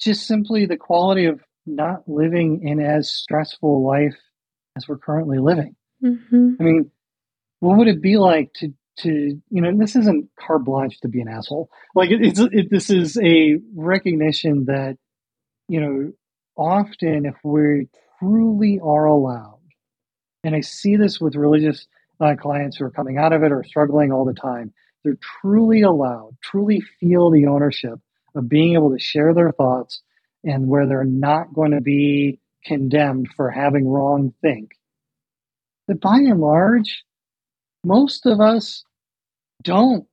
just simply the quality of not living in as stressful life as we're currently living. Mm-hmm. I mean, what would it be like to to you know? This isn't carte blanche to be an asshole. Like it, it's it, this is a recognition that you know often if we truly are allowed, and I see this with religious uh, clients who are coming out of it or struggling all the time. They're truly allowed, truly feel the ownership of being able to share their thoughts and where they're not going to be condemned for having wrong think that by and large, most of us don't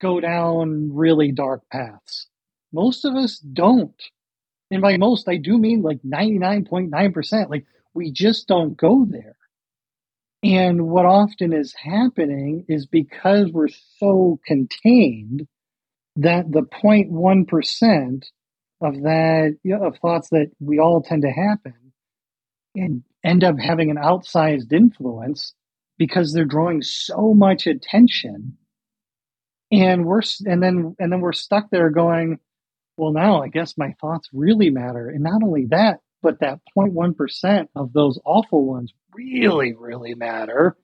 go down really dark paths. Most of us don't. And by most, I do mean like 99.9%. Like we just don't go there. And what often is happening is because we're so contained that the 0.1% of that, you know, of thoughts that we all tend to happen and end up having an outsized influence because they're drawing so much attention and we're and then and then we're stuck there going well now i guess my thoughts really matter. And not only that but that 0.1% of those awful ones really really matter.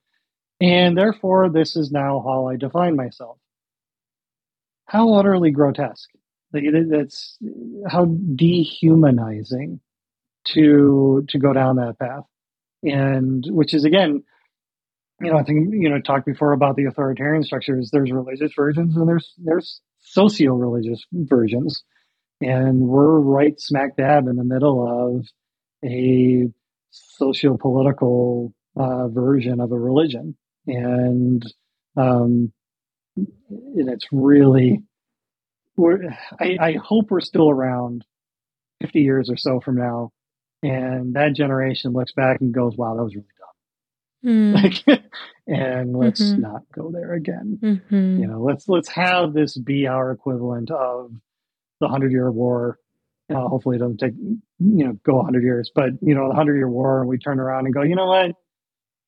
And therefore this is now how i define myself. How utterly grotesque. That's how dehumanizing to to go down that path. And which is again you know i think you know talked before about the authoritarian structures. There's religious versions and there's there's socio-religious versions and we're right smack dab in the middle of a socio-political uh, version of a religion and um, and it's really we're, I, I hope we're still around 50 years or so from now and that generation looks back and goes wow that was really dumb mm. and let's mm-hmm. not go there again mm-hmm. you know let's let's have this be our equivalent of the hundred year war uh, hopefully it doesn't take you know go 100 years but you know the 100 year war and we turn around and go you know what?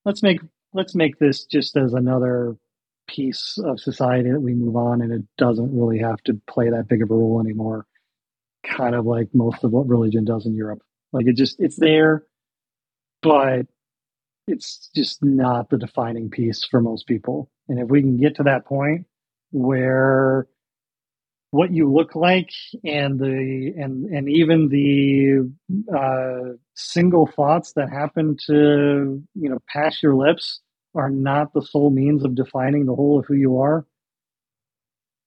Let's make let's make this just as another piece of society that we move on and it doesn't really have to play that big of a role anymore. Kind of like most of what religion does in europe. Like it just it's there but it's just not the defining piece for most people. And if we can get to that point where what you look like and the and and even the uh, single thoughts that happen to you know pass your lips are not the sole means of defining the whole of who you are,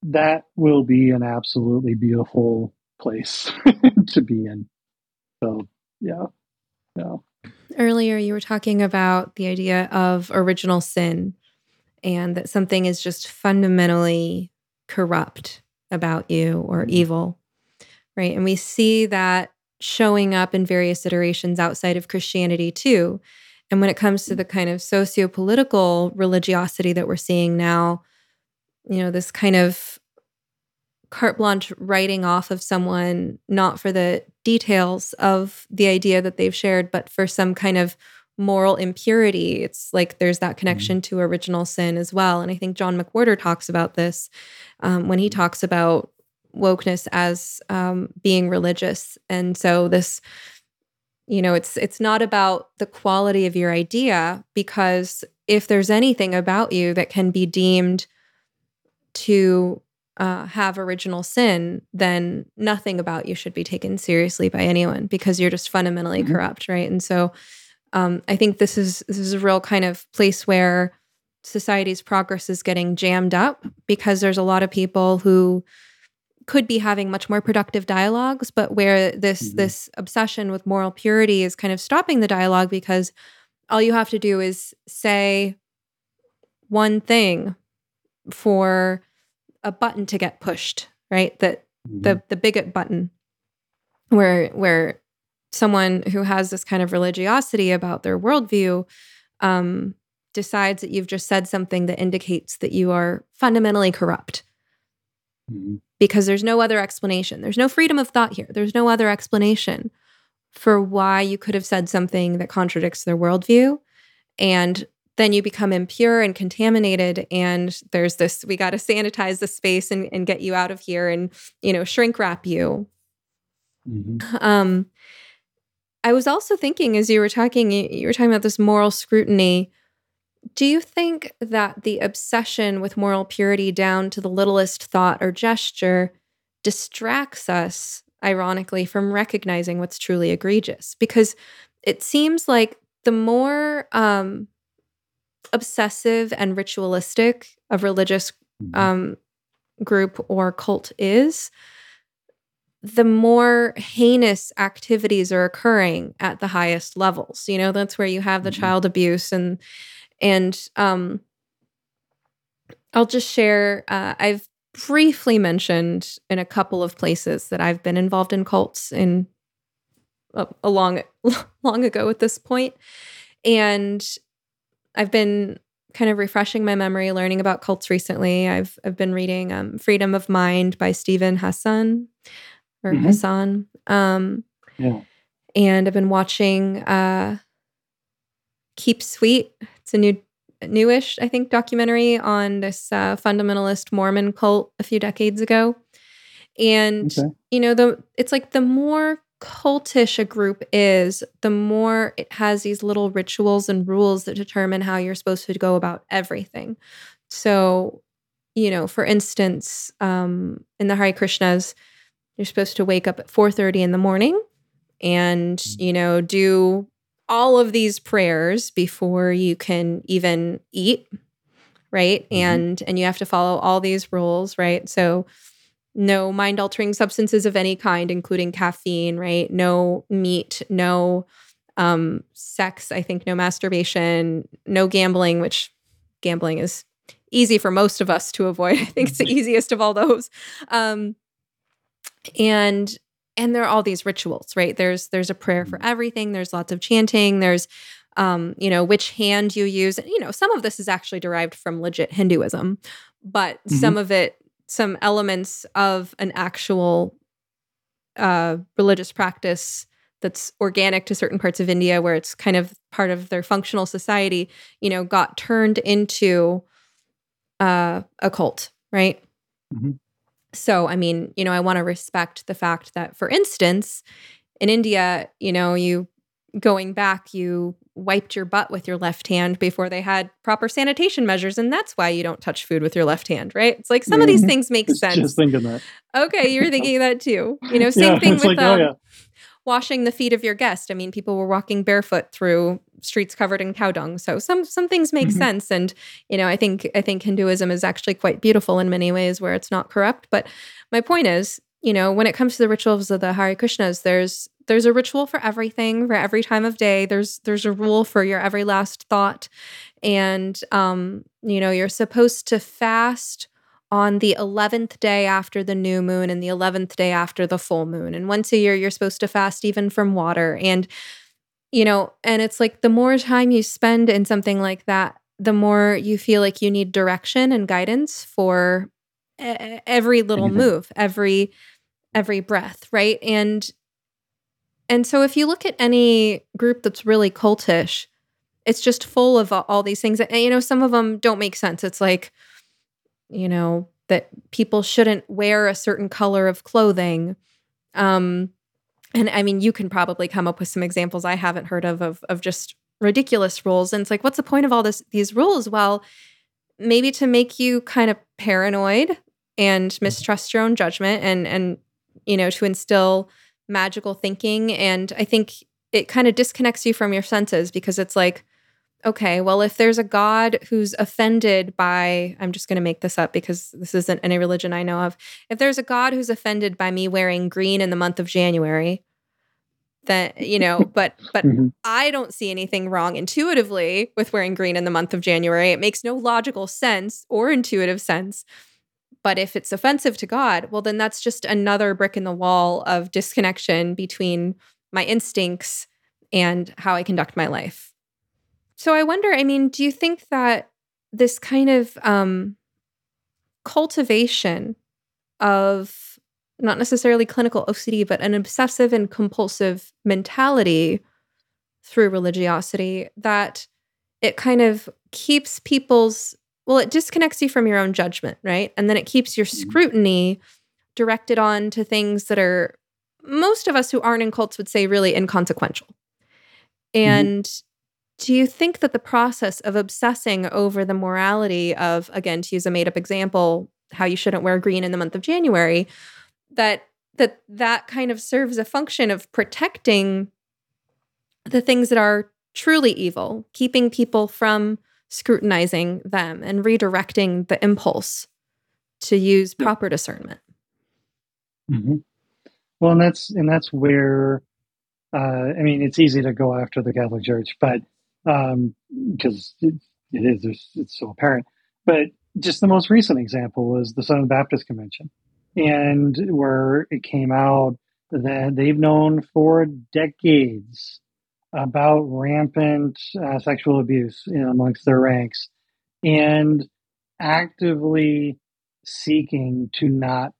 that will be an absolutely beautiful place to be in. So, yeah. Yeah. Earlier, you were talking about the idea of original sin and that something is just fundamentally corrupt about you or mm-hmm. evil, right? And we see that showing up in various iterations outside of Christianity too. And when it comes to the kind of socio-political religiosity that we're seeing now, you know, this kind of carte blanche writing off of someone, not for the details of the idea that they've shared, but for some kind of moral impurity. It's like there's that connection mm-hmm. to original sin as well. And I think John McWhorter talks about this um, when he talks about wokeness as um, being religious. And so this you know it's it's not about the quality of your idea because if there's anything about you that can be deemed to uh, have original sin, then nothing about you should be taken seriously by anyone because you're just fundamentally mm-hmm. corrupt, right? And so, um, I think this is this is a real kind of place where society's progress is getting jammed up because there's a lot of people who could be having much more productive dialogues, but where this mm-hmm. this obsession with moral purity is kind of stopping the dialogue because all you have to do is say one thing for a button to get pushed, right? That mm-hmm. the the bigot button where where someone who has this kind of religiosity about their worldview um, decides that you've just said something that indicates that you are fundamentally corrupt. Mm-hmm because there's no other explanation. There's no freedom of thought here. There's no other explanation for why you could have said something that contradicts their worldview. And then you become impure and contaminated. And there's this, we got to sanitize the space and, and, get you out of here and, you know, shrink wrap you. Mm-hmm. Um, I was also thinking as you were talking, you were talking about this moral scrutiny do you think that the obsession with moral purity down to the littlest thought or gesture distracts us, ironically, from recognizing what's truly egregious? Because it seems like the more um, obsessive and ritualistic a religious mm-hmm. um, group or cult is, the more heinous activities are occurring at the highest levels. You know, that's where you have the mm-hmm. child abuse and and um, I'll just share. Uh, I've briefly mentioned in a couple of places that I've been involved in cults in a, a long long ago at this point. And I've been kind of refreshing my memory, learning about cults recently. I've I've been reading um, Freedom of Mind by Steven Hassan or mm-hmm. Hassan. Um, yeah. And I've been watching uh, Keep Sweet. It's a new newish, I think, documentary on this uh, fundamentalist Mormon cult a few decades ago. And okay. you know, the it's like the more cultish a group is, the more it has these little rituals and rules that determine how you're supposed to go about everything. So, you know, for instance, um, in the Hare Krishnas, you're supposed to wake up at 4:30 in the morning and, mm. you know, do all of these prayers before you can even eat, right? Mm-hmm. And and you have to follow all these rules, right? So no mind altering substances of any kind, including caffeine, right? No meat, no um, sex, I think no masturbation, no gambling, which gambling is easy for most of us to avoid. I think it's the easiest of all those. Um, and and there are all these rituals, right? There's there's a prayer for everything. There's lots of chanting. There's um, you know, which hand you use. You know, some of this is actually derived from legit Hinduism, but mm-hmm. some of it some elements of an actual uh, religious practice that's organic to certain parts of India, where it's kind of part of their functional society, you know, got turned into uh, a cult, right? Mm-hmm. So, I mean, you know, I want to respect the fact that, for instance, in India, you know, you going back, you wiped your butt with your left hand before they had proper sanitation measures, and that's why you don't touch food with your left hand, right? It's like some mm-hmm. of these things make sense. Just thinking that. Okay, you're thinking that too. You know, same yeah, thing with like, oh, um, oh, yeah. Washing the feet of your guest. I mean, people were walking barefoot through streets covered in cow dung, so some some things make mm-hmm. sense. And you know, I think I think Hinduism is actually quite beautiful in many ways where it's not corrupt. But my point is, you know, when it comes to the rituals of the Hare Krishnas, there's there's a ritual for everything, for every time of day. There's there's a rule for your every last thought, and um, you know, you're supposed to fast on the 11th day after the new moon and the 11th day after the full moon. And once a year, you're supposed to fast even from water. And, you know, and it's like the more time you spend in something like that, the more you feel like you need direction and guidance for every little move, every every breath, right? And and so if you look at any group that's really cultish, it's just full of all these things. And you know, some of them don't make sense. It's like, you know, that people shouldn't wear a certain color of clothing. Um and I mean, you can probably come up with some examples I haven't heard of of of just ridiculous rules. And it's like, what's the point of all this these rules? Well, maybe to make you kind of paranoid and mm-hmm. mistrust your own judgment and and you know to instill magical thinking and i think it kind of disconnects you from your senses because it's like okay well if there's a god who's offended by i'm just going to make this up because this isn't any religion i know of if there's a god who's offended by me wearing green in the month of january then you know but but mm-hmm. i don't see anything wrong intuitively with wearing green in the month of january it makes no logical sense or intuitive sense but if it's offensive to God, well, then that's just another brick in the wall of disconnection between my instincts and how I conduct my life. So I wonder, I mean, do you think that this kind of um, cultivation of not necessarily clinical OCD, but an obsessive and compulsive mentality through religiosity, that it kind of keeps people's well, it disconnects you from your own judgment, right? And then it keeps your mm-hmm. scrutiny directed on to things that are most of us who aren't in cults would say really inconsequential. Mm-hmm. And mm-hmm. Do you think that the process of obsessing over the morality of, again, to use a made up example, how you shouldn't wear green in the month of January, that that that kind of serves a function of protecting the things that are truly evil, keeping people from scrutinizing them and redirecting the impulse to use proper discernment. Mm-hmm. Well, and that's and that's where uh, I mean it's easy to go after the Catholic Church, but because um, it, it is it's so apparent. But just the most recent example was the Southern Baptist Convention, and where it came out that they've known for decades about rampant uh, sexual abuse you know, amongst their ranks and actively seeking to not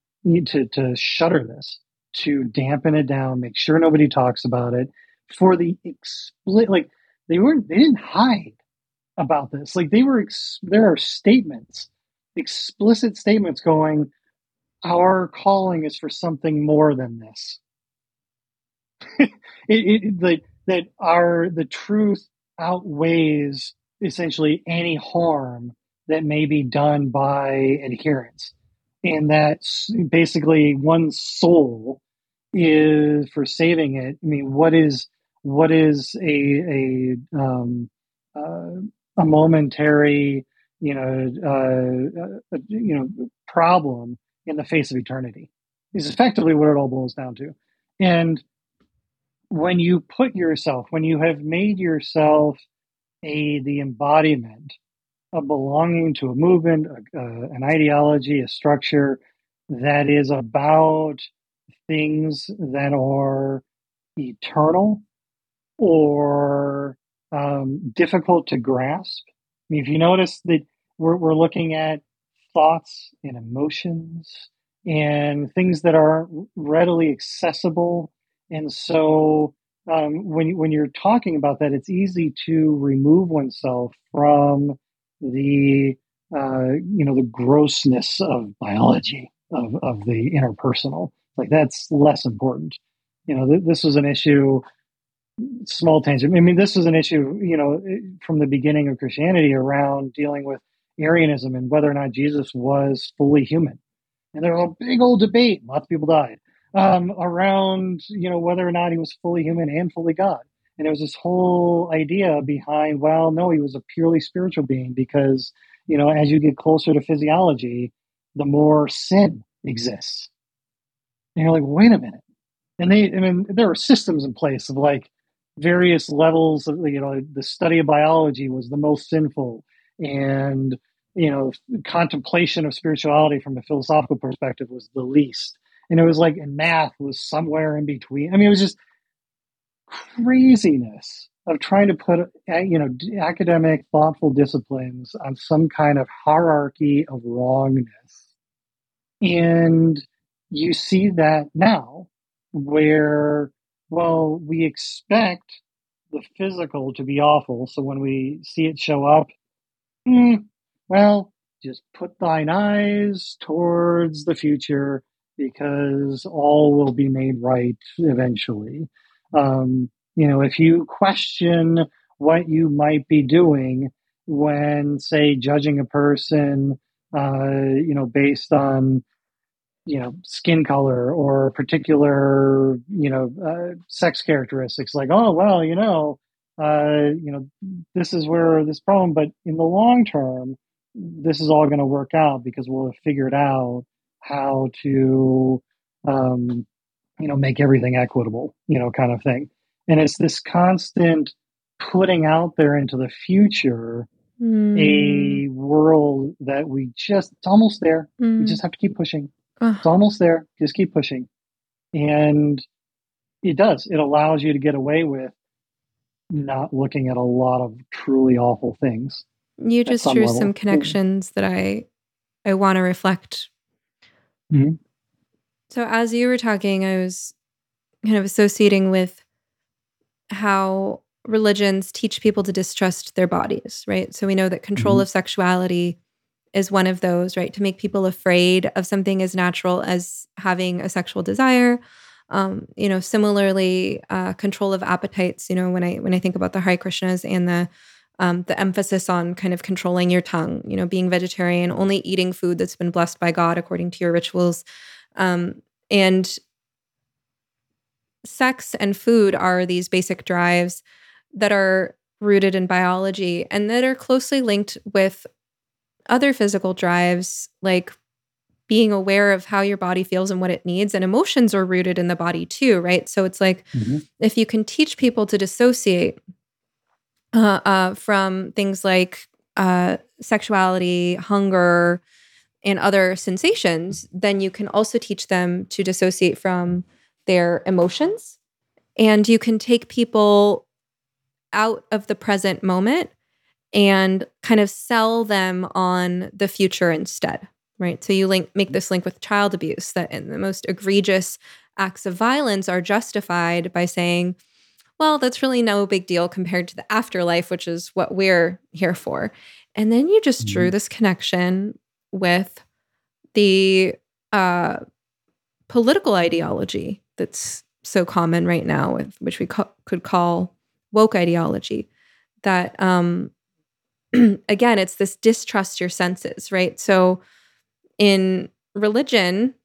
to, to shutter this to dampen it down make sure nobody talks about it for the explicit like they weren't they didn't hide about this like they were ex- there are statements explicit statements going our calling is for something more than this it, it, that are the truth outweighs essentially any harm that may be done by adherence. And that basically one soul is for saving it. I mean, what is what is a a um, uh, a momentary you know uh, uh, you know problem in the face of eternity is effectively what it all boils down to. And when you put yourself, when you have made yourself a the embodiment of belonging to a movement, a, an ideology, a structure that is about things that are eternal or um, difficult to grasp. I mean, if you notice that we're, we're looking at thoughts and emotions and things that are readily accessible and so um, when when you're talking about that, it's easy to remove oneself from the uh, you know the grossness of biology of of the interpersonal. Like that's less important. You know, th- this was an issue. Small tangent. I mean, this was an issue. You know, from the beginning of Christianity around dealing with Arianism and whether or not Jesus was fully human. And there was a big old debate. Lots of people died um, around you know whether or not he was fully human and fully God. And there was this whole idea behind, well, no, he was a purely spiritual being because you know as you get closer to physiology, the more sin exists. And you're like, wait a minute. And they, I mean, there were systems in place of like various levels of, you know, the study of biology was the most sinful, and you know, contemplation of spirituality from a philosophical perspective was the least. And it was like and math was somewhere in between. I mean, it was just craziness of trying to put uh, you know academic thoughtful disciplines on some kind of hierarchy of wrongness. And you see that now where well we expect the physical to be awful so when we see it show up hmm, well just put thine eyes towards the future because all will be made right eventually. Um, you know, if you question what you might be doing when, say, judging a person, uh, you know, based on you know skin color or particular you know uh, sex characteristics like oh well you know uh, you know this is where this problem but in the long term this is all going to work out because we'll have figured out how to um, you know make everything equitable you know kind of thing and it's this constant putting out there into the future mm. a world that we just it's almost there mm. we just have to keep pushing uh. it's almost there just keep pushing and it does it allows you to get away with not looking at a lot of truly awful things you just drew level. some connections that i i want to reflect Mm-hmm. So, as you were talking, I was kind of associating with how religions teach people to distrust their bodies, right? So, we know that control mm-hmm. of sexuality is one of those, right? To make people afraid of something as natural as having a sexual desire. Um, you know, similarly, uh, control of appetites. You know, when I when I think about the Hare Krishnas and the um, the emphasis on kind of controlling your tongue, you know, being vegetarian, only eating food that's been blessed by God according to your rituals. Um, and sex and food are these basic drives that are rooted in biology and that are closely linked with other physical drives like being aware of how your body feels and what it needs and emotions are rooted in the body too right so it's like mm-hmm. if you can teach people to dissociate uh, uh, from things like uh, sexuality, hunger, and other sensations, then you can also teach them to dissociate from their emotions. And you can take people out of the present moment and kind of sell them on the future instead, right? So you link make this link with child abuse that in the most egregious acts of violence are justified by saying, well, that's really no big deal compared to the afterlife, which is what we're here for. And then you just drew mm-hmm. this connection with the uh, political ideology that's so common right now, with, which we co- could call woke ideology. That um, again, it's this distrust your senses, right? So in religion,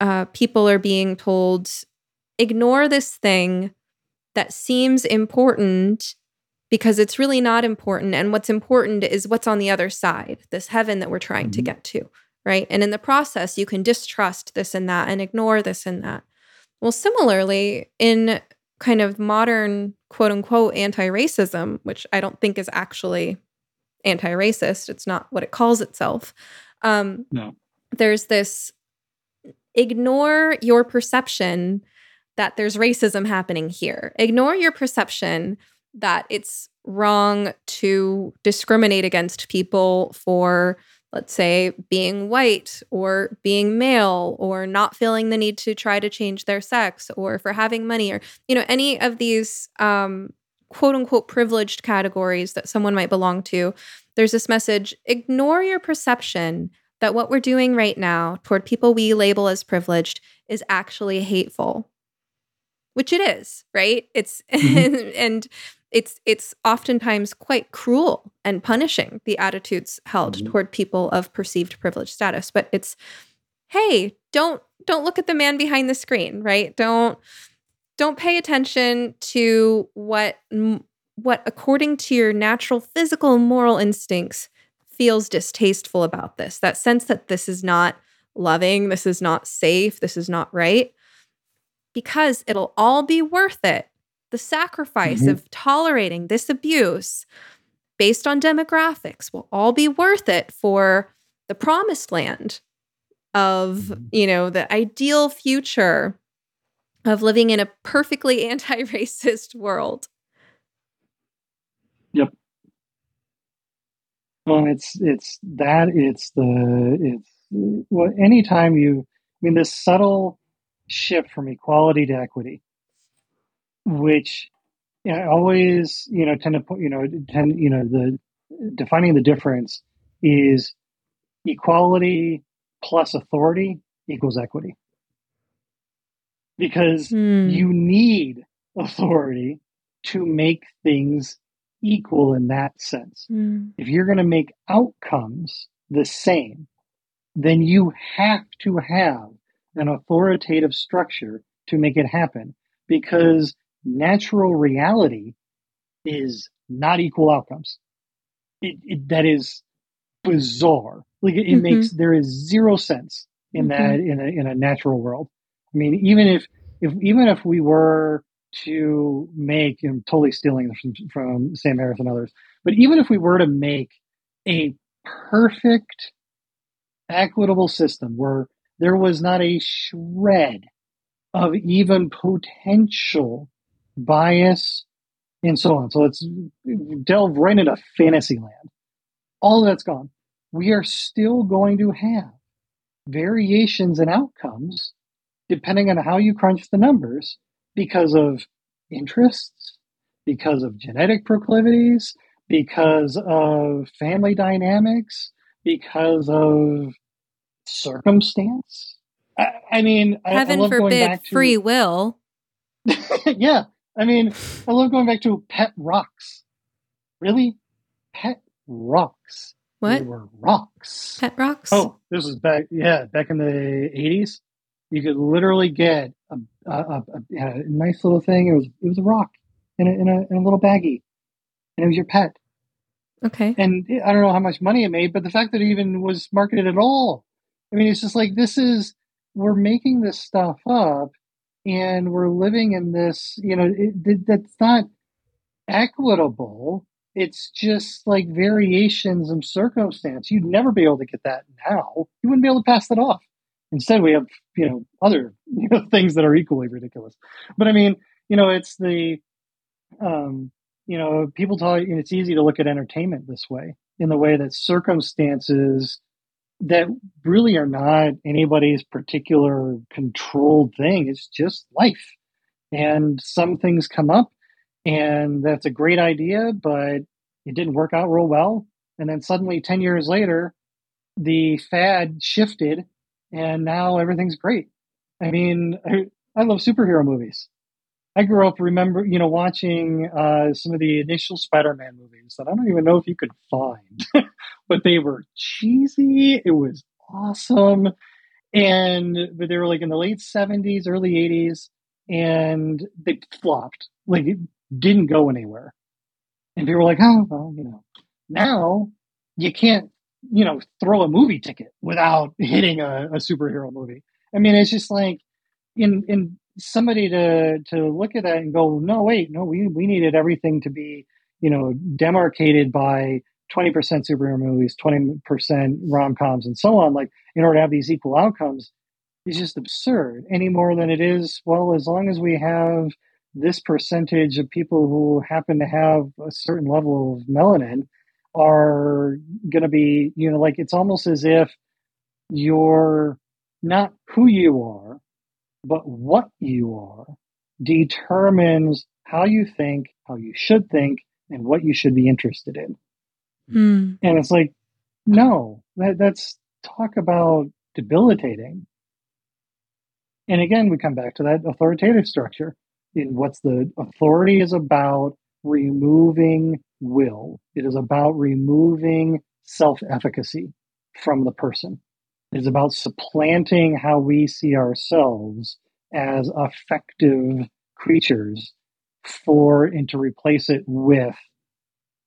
uh, people are being told ignore this thing that seems important because it's really not important. And what's important is what's on the other side, this heaven that we're trying mm-hmm. to get to right? And in the process, you can distrust this and that and ignore this and that. Well, similarly, in kind of modern quote unquote anti racism, which I don't think is actually anti racist, it's not what it calls itself. Um, no. There's this ignore your perception that there's racism happening here, ignore your perception that it's wrong to discriminate against people for let's say being white or being male or not feeling the need to try to change their sex or for having money or you know any of these um, quote unquote privileged categories that someone might belong to there's this message ignore your perception that what we're doing right now toward people we label as privileged is actually hateful which it is right it's mm-hmm. and it's it's oftentimes quite cruel and punishing the attitudes held mm-hmm. toward people of perceived privileged status but it's hey don't don't look at the man behind the screen right don't don't pay attention to what what according to your natural physical and moral instincts feels distasteful about this that sense that this is not loving this is not safe this is not right because it'll all be worth it the sacrifice mm-hmm. of tolerating this abuse based on demographics will all be worth it for the promised land of, mm-hmm. you know, the ideal future of living in a perfectly anti-racist world. Yep. Well, it's it's that it's the it's well anytime you I mean this subtle shift from equality to equity which I always, you know, tend to put, you know, tend, you know, the defining the difference is equality plus authority equals equity. Because mm. you need authority to make things equal in that sense. Mm. If you're going to make outcomes the same, then you have to have an authoritative structure to make it happen because natural reality is not equal outcomes. It, it that is bizarre. Like it, it mm-hmm. makes there is zero sense in mm-hmm. that in a in a natural world. I mean, even if if even if we were to make, I'm totally stealing from, from Sam Harris and others, but even if we were to make a perfect equitable system where there was not a shred of even potential bias, and so on. So let's delve right into fantasy land. All that's gone. We are still going to have variations in outcomes depending on how you crunch the numbers because of interests, because of genetic proclivities, because of family dynamics, because of circumstance. I, I mean, heaven I, I forbid to, free will. yeah, I mean, I love going back to pet rocks. Really? Pet rocks. What? They were rocks. Pet rocks? Oh, this was back, yeah, back in the 80s. You could literally get a, a, a, a nice little thing. It was it was a rock in a, in a, in a little baggie, and it was your pet. Okay. And I don't know how much money it made, but the fact that it even was marketed at all. I mean, it's just like this is we're making this stuff up and we're living in this, you know, it, that's not equitable it's just like variations of circumstance. You'd never be able to get that now. You wouldn't be able to pass that off. Instead, we have you know other you know things that are equally ridiculous. But I mean, you know, it's the um, you know people talk. And it's easy to look at entertainment this way, in the way that circumstances that really are not anybody's particular controlled thing. It's just life, and some things come up, and that's a great idea, but it didn't work out real well. And then suddenly, ten years later, the fad shifted and now everything's great. I mean, I, I love superhero movies. I grew up remember, you know, watching uh, some of the initial Spider-Man movies that I don't even know if you could find, but they were cheesy. It was awesome, and but they were like in the late '70s, early '80s, and they flopped. Like it didn't go anywhere, and people were like, "Oh, well, you know." Now you can't you know, throw a movie ticket without hitting a, a superhero movie. I mean, it's just like in in somebody to to look at that and go, no, wait, no, we we needed everything to be, you know, demarcated by 20% superhero movies, 20% rom coms, and so on, like in order to have these equal outcomes, is just absurd. Any more than it is, well, as long as we have this percentage of people who happen to have a certain level of melanin, are going to be, you know, like it's almost as if you're not who you are, but what you are determines how you think, how you should think, and what you should be interested in. Mm. And it's like, no, that, that's talk about debilitating. And again, we come back to that authoritative structure. In what's the authority is about removing will. It is about removing self efficacy from the person. Is about supplanting how we see ourselves as effective creatures for and to replace it with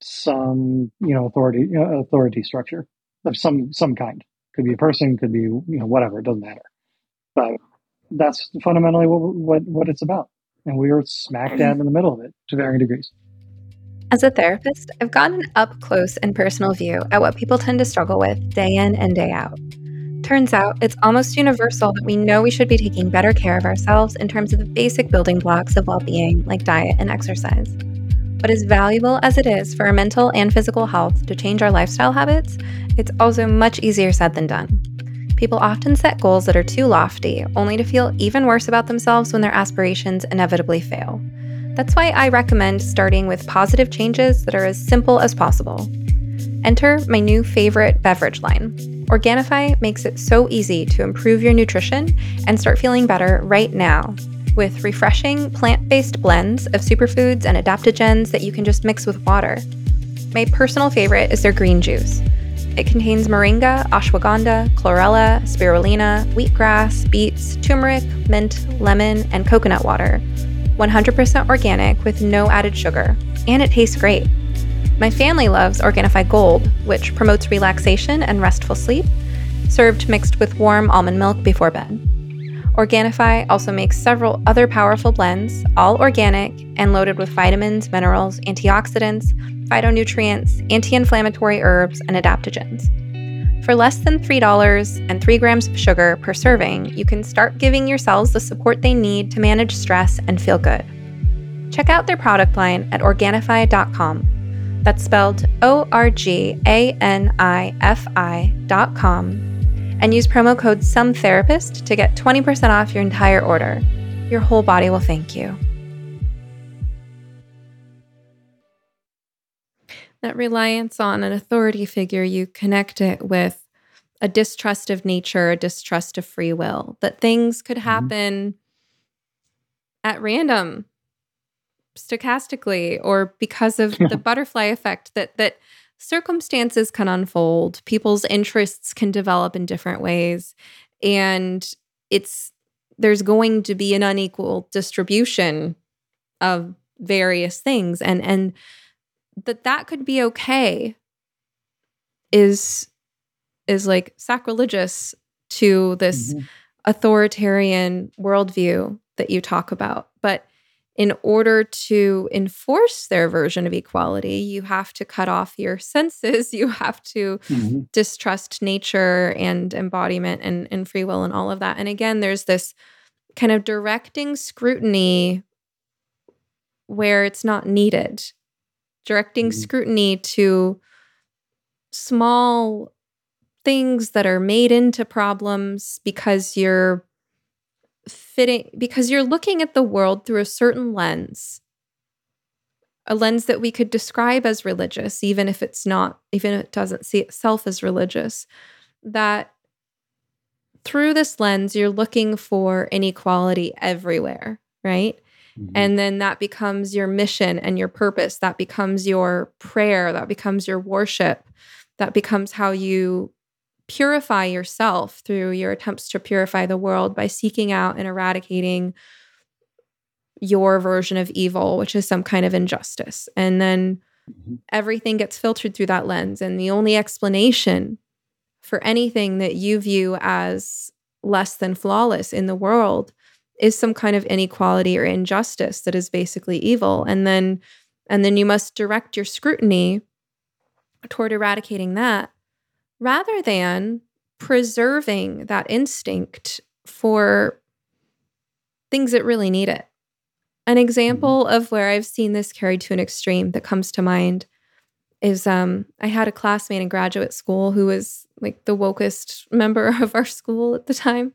some you know authority uh, authority structure of some some kind. Could be a person could be you know whatever it doesn't matter. But that's fundamentally what what, what it's about. And we are smack dab in the middle of it to varying degrees. As a therapist, I've gotten an up close and personal view at what people tend to struggle with day in and day out. Turns out it's almost universal that we know we should be taking better care of ourselves in terms of the basic building blocks of well being, like diet and exercise. But as valuable as it is for our mental and physical health to change our lifestyle habits, it's also much easier said than done. People often set goals that are too lofty, only to feel even worse about themselves when their aspirations inevitably fail. That's why I recommend starting with positive changes that are as simple as possible. Enter my new favorite beverage line. Organifi makes it so easy to improve your nutrition and start feeling better right now with refreshing plant based blends of superfoods and adaptogens that you can just mix with water. My personal favorite is their green juice. It contains moringa, ashwagandha, chlorella, spirulina, wheatgrass, beets, turmeric, mint, lemon, and coconut water 100% organic with no added sugar, and it tastes great. My family loves Organifi Gold, which promotes relaxation and restful sleep, served mixed with warm almond milk before bed. Organifi also makes several other powerful blends, all organic and loaded with vitamins, minerals, antioxidants, phytonutrients, anti inflammatory herbs, and adaptogens. For less than $3 and 3 grams of sugar per serving, you can start giving your cells the support they need to manage stress and feel good. Check out their product line at Organifi.com. That's spelled O R G A N I F I dot com. And use promo code SOMETherapist to get 20% off your entire order. Your whole body will thank you. that reliance on an authority figure, you connect it with a distrust of nature, a distrust of free will, that things could mm-hmm. happen mm-hmm. at random, stochastically, or because of the butterfly effect, that that circumstances can unfold, people's interests can develop in different ways. And it's there's going to be an unequal distribution of various things. And and that that could be okay is is like sacrilegious to this mm-hmm. authoritarian worldview that you talk about in order to enforce their version of equality, you have to cut off your senses. You have to mm-hmm. distrust nature and embodiment and, and free will and all of that. And again, there's this kind of directing scrutiny where it's not needed, directing mm-hmm. scrutiny to small things that are made into problems because you're fitting because you're looking at the world through a certain lens a lens that we could describe as religious even if it's not even if it doesn't see itself as religious that through this lens you're looking for inequality everywhere right? Mm-hmm. and then that becomes your mission and your purpose. That becomes your prayer. That becomes your worship. That becomes how you purify yourself through your attempts to purify the world by seeking out and eradicating your version of evil, which is some kind of injustice. And then mm-hmm. everything gets filtered through that lens. And the only explanation for anything that you view as less than flawless in the world is some kind of inequality or injustice that is basically evil. And then and then you must direct your scrutiny toward eradicating that rather than preserving that instinct for things that really need it. An example mm-hmm. of where I've seen this carried to an extreme that comes to mind is um, I had a classmate in graduate school who was like the wokest member of our school at the time.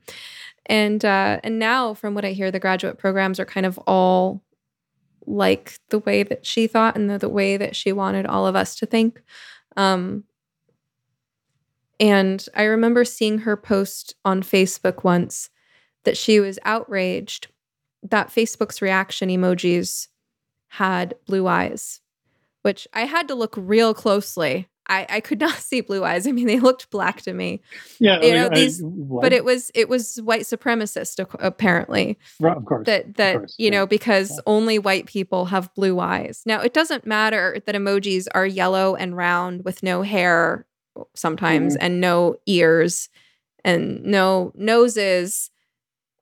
And uh, and now from what I hear, the graduate programs are kind of all like the way that she thought and the, the way that she wanted all of us to think. Um, and I remember seeing her post on Facebook once that she was outraged that Facebook's reaction emojis had blue eyes, which I had to look real closely. I, I could not see blue eyes. I mean, they looked black to me. Yeah, you know these, I, but it was it was white supremacist apparently. Right, of course, that that course, you yeah. know because yeah. only white people have blue eyes. Now it doesn't matter that emojis are yellow and round with no hair sometimes mm-hmm. and no ears and no noses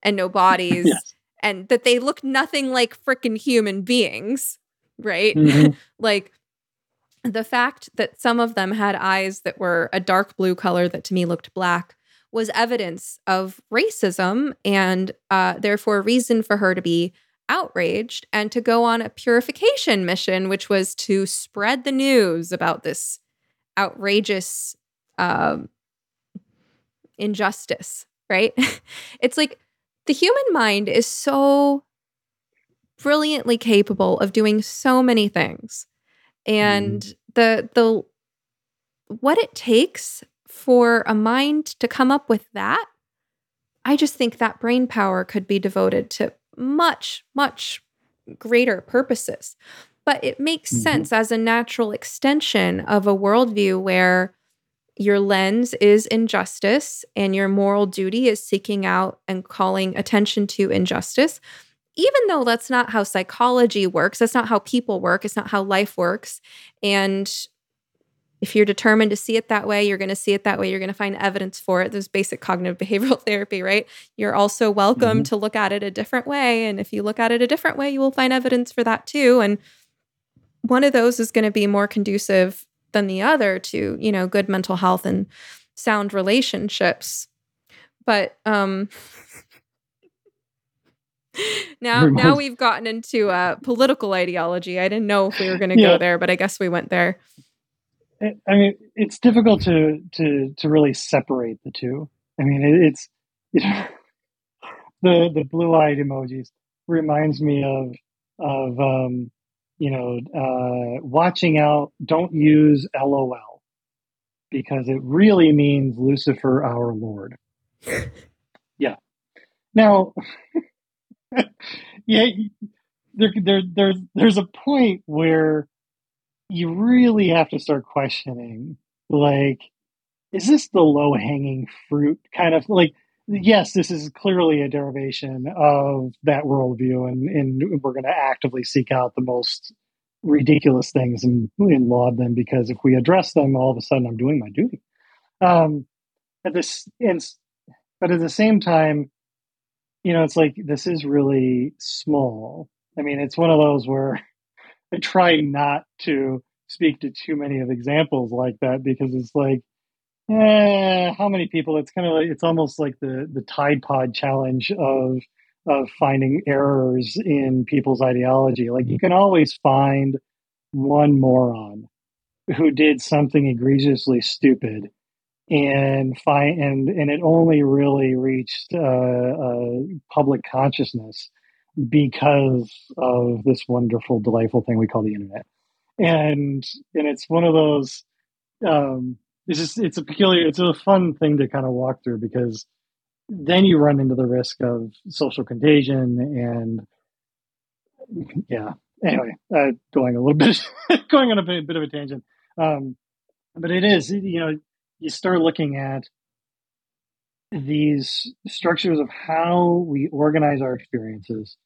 and no bodies yes. and that they look nothing like freaking human beings right mm-hmm. like the fact that some of them had eyes that were a dark blue color that to me looked black was evidence of racism and uh, therefore a reason for her to be outraged and to go on a purification mission, which was to spread the news about this outrageous um, injustice, right? it's like the human mind is so brilliantly capable of doing so many things. And mm. the the what it takes for a mind to come up with that, I just think that brain power could be devoted to much, much greater purposes. But it makes mm-hmm. sense as a natural extension of a worldview where your lens is injustice and your moral duty is seeking out and calling attention to injustice. Even though that's not how psychology works, that's not how people work, it's not how life works. And if you're determined to see it that way, you're going to see it that way. You're going to find evidence for it. There's basic cognitive behavioral therapy, right? You're also welcome mm-hmm. to look at it a different way. And if you look at it a different way, you will find evidence for that too. And one of those is going to be more conducive than the other to, you know, good mental health and sound relationships. But um now now we've gotten into uh political ideology. I didn't know if we were going to yeah. go there, but I guess we went there. I mean, it's difficult to to to really separate the two. I mean, it, it's you know, the the blue eyed emojis reminds me of of um, you know, uh, watching out, don't use LOL because it really means Lucifer, our Lord. yeah. Now, yeah, there, there, there's, there's a point where you really have to start questioning, like, is this the low hanging fruit kind of like, yes, this is clearly a derivation of that worldview, and, and we're going to actively seek out the most ridiculous things and, and laud them because if we address them, all of a sudden I'm doing my duty. Um, at this, and, but at the same time, you know, it's like this is really small. I mean, it's one of those where I try not to speak to too many of examples like that because it's like, eh, how many people? It's kind of like it's almost like the the Tide Pod challenge of of finding errors in people's ideology. Like you can always find one moron who did something egregiously stupid and find and and it only really reached uh, uh, public consciousness because of this wonderful delightful thing we call the internet and and it's one of those um it's just it's a peculiar it's a fun thing to kind of walk through because then you run into the risk of social contagion and yeah anyway uh, going a little bit going on a bit, bit of a tangent um but it is you know you start looking at these structures of how we organize our experiences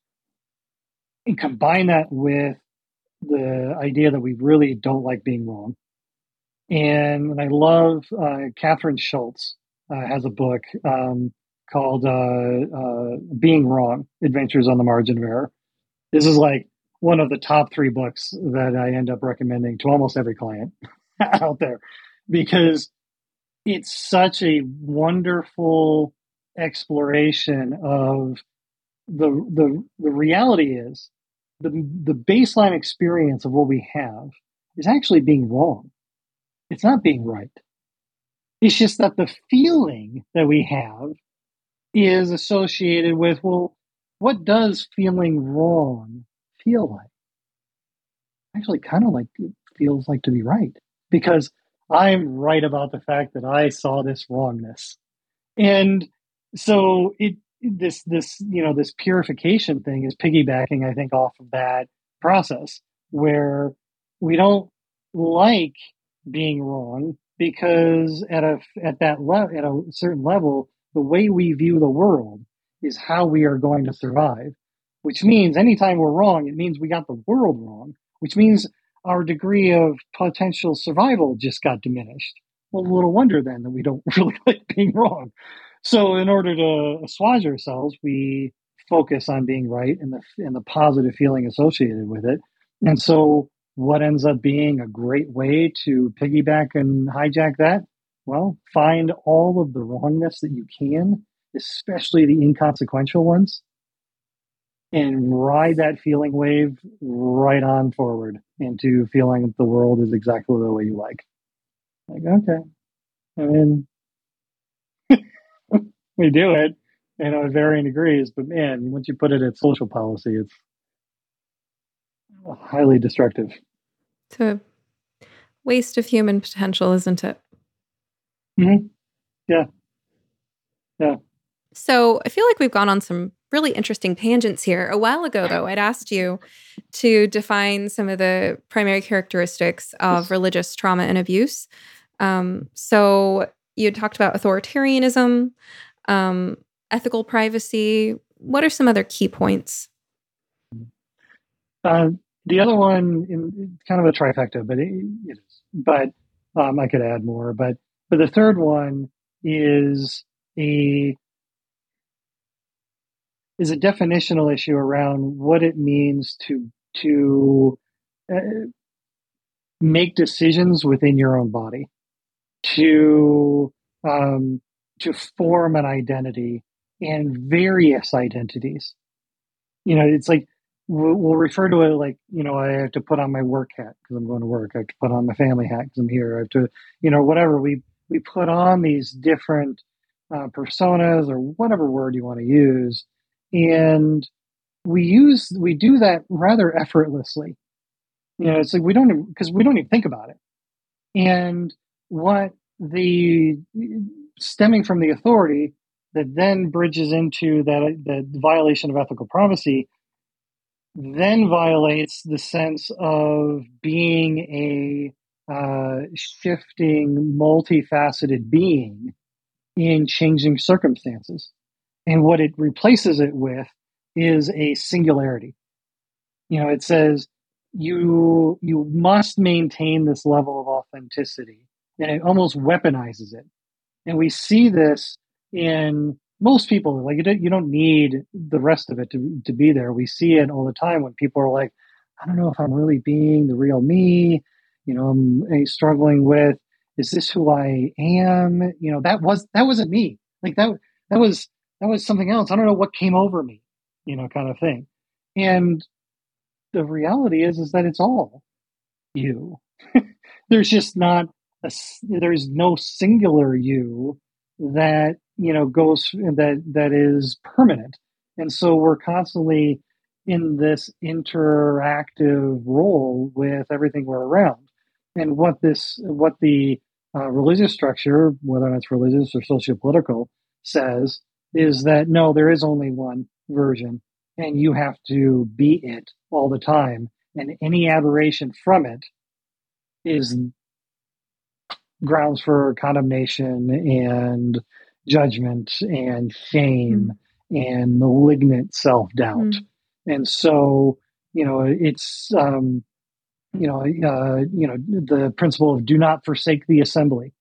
and combine that with the idea that we really don't like being wrong. And I love uh, Kathryn Schulz uh, has a book um, called uh, uh, Being Wrong Adventures on the Margin of Error. This is like one of the top three books that I end up recommending to almost every client out there because it's such a wonderful exploration of the the the reality is the the baseline experience of what we have is actually being wrong. It's not being right. It's just that the feeling that we have is associated with well, what does feeling wrong feel like? Actually, kind of like it feels like to be right because I'm right about the fact that I saw this wrongness. And so it this this you know this purification thing is piggybacking I think off of that process where we don't like being wrong because at a at that level at a certain level the way we view the world is how we are going to survive which means anytime we're wrong it means we got the world wrong which means our degree of potential survival just got diminished. Well, little wonder then that we don't really like being wrong. So, in order to assuage ourselves, we focus on being right and the and the positive feeling associated with it. And so, what ends up being a great way to piggyback and hijack that? Well, find all of the wrongness that you can, especially the inconsequential ones, and ride that feeling wave right on forward into feeling the world is exactly the way you like. Like, okay. I mean, we do it, you know, varying degrees, but man, once you put it at social policy, it's highly destructive. It's a waste of human potential, isn't it? Mm-hmm. Yeah. Yeah. So I feel like we've gone on some really interesting tangents here. A while ago, though, I'd asked you to define some of the primary characteristics of religious trauma and abuse. Um, so you talked about authoritarianism, um, ethical privacy. What are some other key points? Uh, the other one, in kind of a trifecta, but it. But um, I could add more. But but the third one is a is a definitional issue around what it means to to uh, make decisions within your own body, to um, to form an identity and various identities. You know, it's like we'll, we'll, refer to it like you know I have to put on my work hat because I'm going to work. I have to put on my family hat because I'm here. I have to you know whatever we we put on these different uh, personas or whatever word you want to use and we use we do that rather effortlessly you know it's like we don't because we don't even think about it and what the stemming from the authority that then bridges into that the violation of ethical privacy then violates the sense of being a uh, shifting multifaceted being in changing circumstances and what it replaces it with is a singularity. You know, it says you you must maintain this level of authenticity, and it almost weaponizes it. And we see this in most people like you don't, you don't need the rest of it to, to be there. We see it all the time when people are like, I don't know if I'm really being the real me. You know, I'm eh, struggling with, is this who I am? You know, that was, that wasn't me. Like that, that was, that was something else. I don't know what came over me, you know, kind of thing. And the reality is, is that it's all you. there's just not a, there's no singular you that you know goes that that is permanent. And so we're constantly in this interactive role with everything we're around. And what this what the uh, religious structure whether it's religious or socio-political says is that no there is only one version and you have to be it all the time. And any aberration from it is grounds for condemnation and judgment and shame mm. and malignant self doubt. Mm. And so, you know, it's, um, you know, uh, you know, the principle of do not forsake the assembly.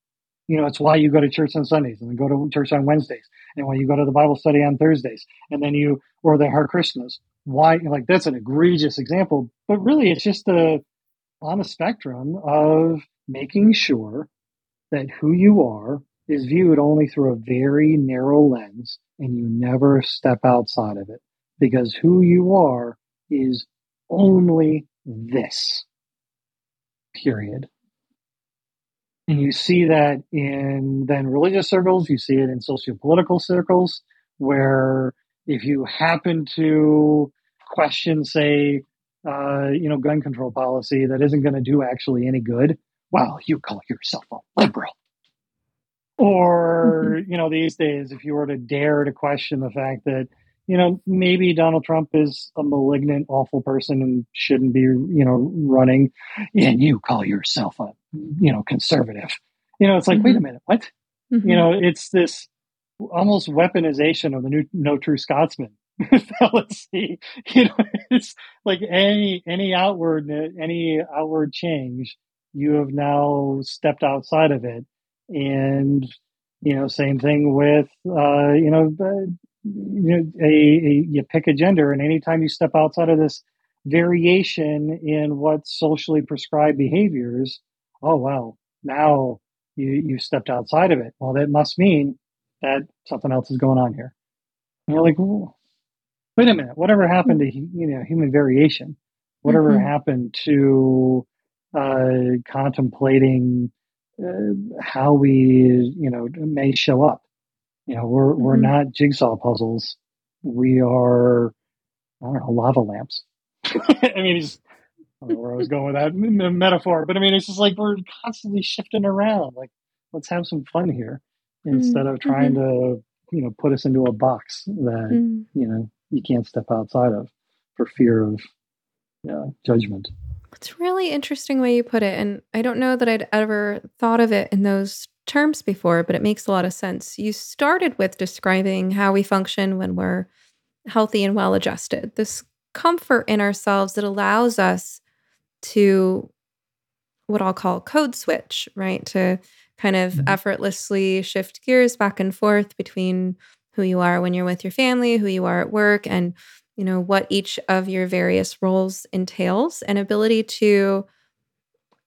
You know, it's why you go to church on Sundays and then go to church on Wednesdays and why you go to the Bible study on Thursdays and then you, or the Hare Krishnas. Why, like, that's an egregious example, but really it's just a, on a spectrum of making sure that who you are is viewed only through a very narrow lens and you never step outside of it because who you are is only this. Period. And you see that in then religious circles, you see it in socio-political circles, where if you happen to question, say, uh, you know, gun control policy that isn't going to do actually any good, well, you call yourself a liberal. Or, mm-hmm. you know, these days, if you were to dare to question the fact that, you know, maybe Donald Trump is a malignant, awful person and shouldn't be, you know, running, and you call yourself a, you know, conservative. You know, it's like, mm-hmm. wait a minute, what? Mm-hmm. You know, it's this almost weaponization of the new No True Scotsman fallacy. You know, it's like any any outward any outward change you have now stepped outside of it. And, you know, same thing with, uh, you know, you know, a, a, you pick a gender, and anytime you step outside of this variation in what socially prescribed behaviors, oh well, now you you stepped outside of it. Well, that must mean that something else is going on here. And you're like, wait a minute, whatever happened to you know human variation? Whatever mm-hmm. happened to uh, contemplating uh, how we, you know, may show up. You know, we're mm-hmm. we're not jigsaw puzzles. We are, I don't know, lava lamps. I mean, it's, I don't know where I was going with that metaphor, but I mean, it's just like we're constantly shifting around. Like, let's have some fun here instead of trying mm-hmm. to, you know, put us into a box that mm-hmm. you know you can't step outside of for fear of yeah, judgment. It's really interesting way you put it. And I don't know that I'd ever thought of it in those terms before, but it makes a lot of sense. You started with describing how we function when we're healthy and well adjusted. This comfort in ourselves that allows us to what I'll call code switch, right? To kind of mm-hmm. effortlessly shift gears back and forth between who you are when you're with your family, who you are at work, and you know what each of your various roles entails and ability to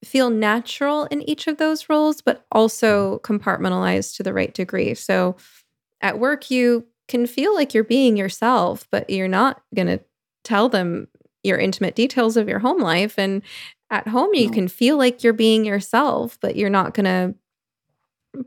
feel natural in each of those roles but also mm-hmm. compartmentalized to the right degree. So at work you can feel like you're being yourself but you're not going to tell them your intimate details of your home life and at home you can feel like you're being yourself but you're not going to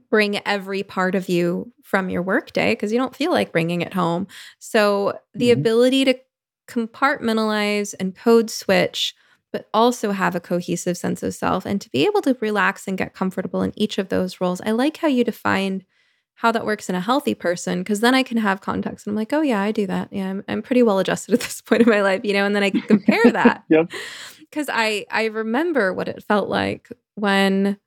bring every part of you from your workday because you don't feel like bringing it home. So the mm-hmm. ability to compartmentalize and code switch but also have a cohesive sense of self and to be able to relax and get comfortable in each of those roles. I like how you defined how that works in a healthy person because then I can have context and I'm like, oh yeah, I do that. Yeah, I'm, I'm pretty well adjusted at this point in my life, you know, and then I can compare that. yep. Because I I remember what it felt like when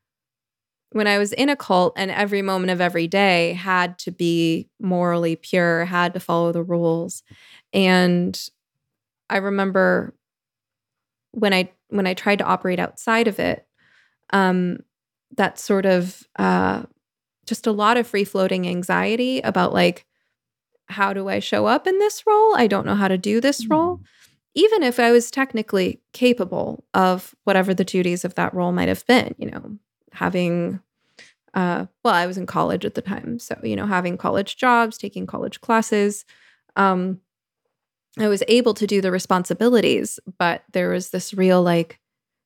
when I was in a cult and every moment of every day had to be morally pure, had to follow the rules. And I remember when I when I tried to operate outside of it, um, that sort of uh, just a lot of free floating anxiety about like how do I show up in this role? I don't know how to do this role. Mm. Even if I was technically capable of whatever the duties of that role might have been, you know, having uh well, I was in college at the time. So, you know, having college jobs, taking college classes, um I was able to do the responsibilities, but there was this real like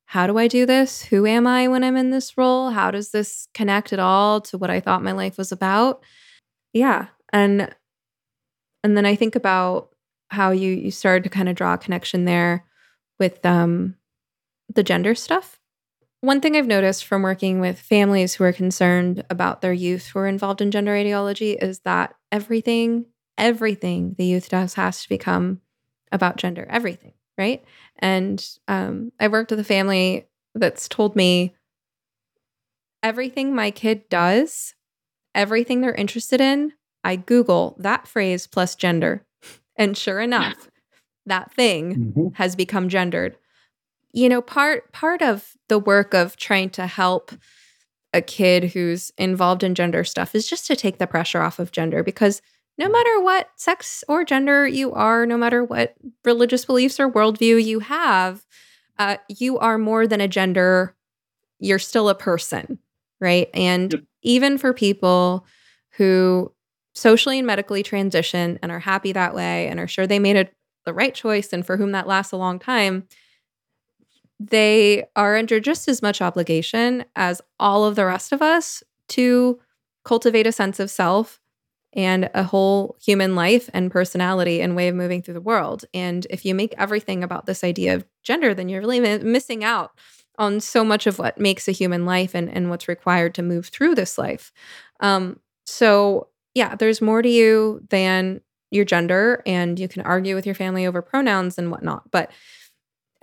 how do I do this? Who am I when I'm in this role? How does this connect at all to what I thought my life was about? Yeah. And and then I think about how you you started to kind of draw a connection there with um the gender stuff. One thing I've noticed from working with families who are concerned about their youth who are involved in gender ideology is that everything, everything the youth does has to become about gender, everything, right? And um, I worked with a family that's told me everything my kid does, everything they're interested in, I Google that phrase plus gender. And sure enough, that thing Mm-hmm. has become gendered. You know, part part of the work of trying to help a kid who's involved in gender stuff is just to take the pressure off of gender because no matter what sex or gender you are, no matter what religious beliefs or worldview you have, uh, you are more than a gender. You're still a person, right? And Yep. even for people who socially and medically transition and are happy that way and are sure they made a, the right choice and for whom that lasts a long time, they are under just as much obligation as all of the rest of us to cultivate a sense of self and a whole human life and personality and way of moving through the world. And if you make everything about this idea of gender, then you're really mi- missing out on so much of what makes a human life and, and what's required to move through this life. Um, so, yeah, there's more to you than your gender, and you can argue with your family over pronouns and whatnot. But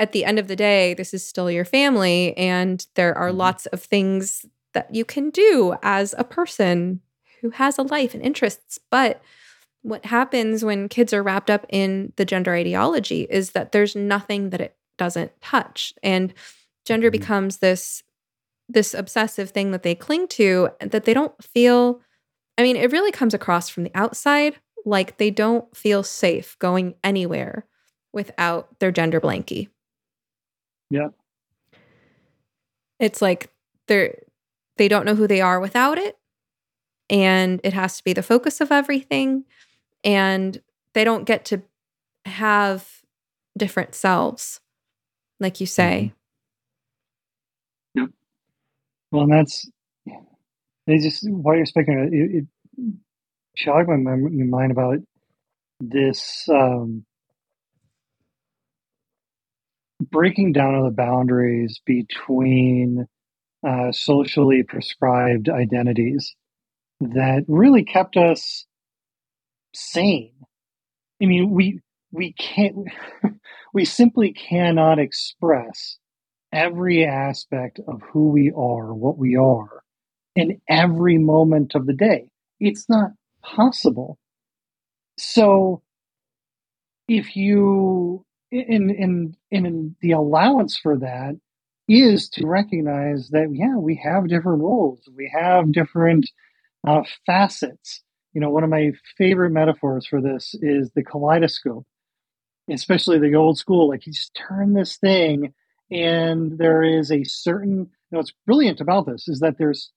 at the end of the day, this is still your family, and there are Mhm. lots of things that you can do as a person who has a life and interests. But what happens when kids are wrapped up in the gender ideology is that there's nothing that it doesn't touch. And gender Mhm. becomes this this obsessive thing that they cling to that they don't feel I mean, it really comes across from the outside like they don't feel safe going anywhere without their gender blankie. Yeah. It's like they're they don't know who they are without it and it has to be the focus of everything and they don't get to have different selves like you say. Yep. Well, and that's they just while you're speaking, it, it jogged my, my mind about this um, breaking down of the boundaries between uh, socially prescribed identities that really kept us sane. I mean, we we can't we simply cannot express every aspect of who we are, what we are, in every moment of the day. It's not possible. So if you in in in the allowance for that is to recognize that yeah we have different roles. We have different uh, facets. You know one of my favorite metaphors for this is the kaleidoscope especially the old school like you just turn this thing and there is a certain you know what's brilliant about this is that there's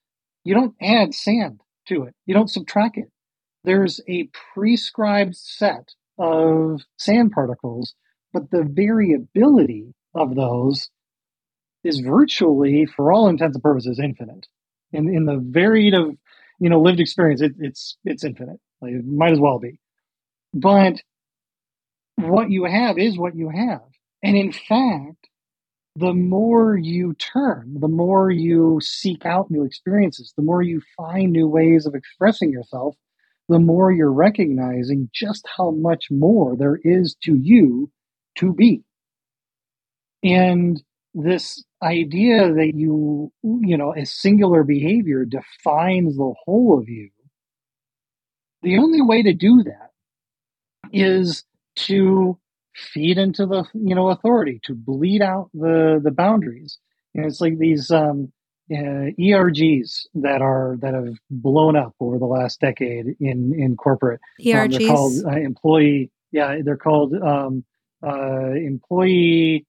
you don't add sand to it. You don't subtract it. There's a prescribed set of sand particles but the variability of those is virtually for all intents and purposes infinite. In in the varied of you know lived experience it, it's it's infinite. Like, it might as well be. But what you have is what you have. And in fact the more you turn the more you seek out new experiences the more you find new ways of expressing yourself the more you're recognizing just how much more there is to you to be and this idea that you you know a singular behavior defines the whole of you the only way to do that is to feed into the you know authority to bleed out the the boundaries and it's like these um uh, ERGs that are that have blown up over the last decade in in corporate. ERGs. Um, they're called uh, employee. Yeah, they're called um, uh, employee,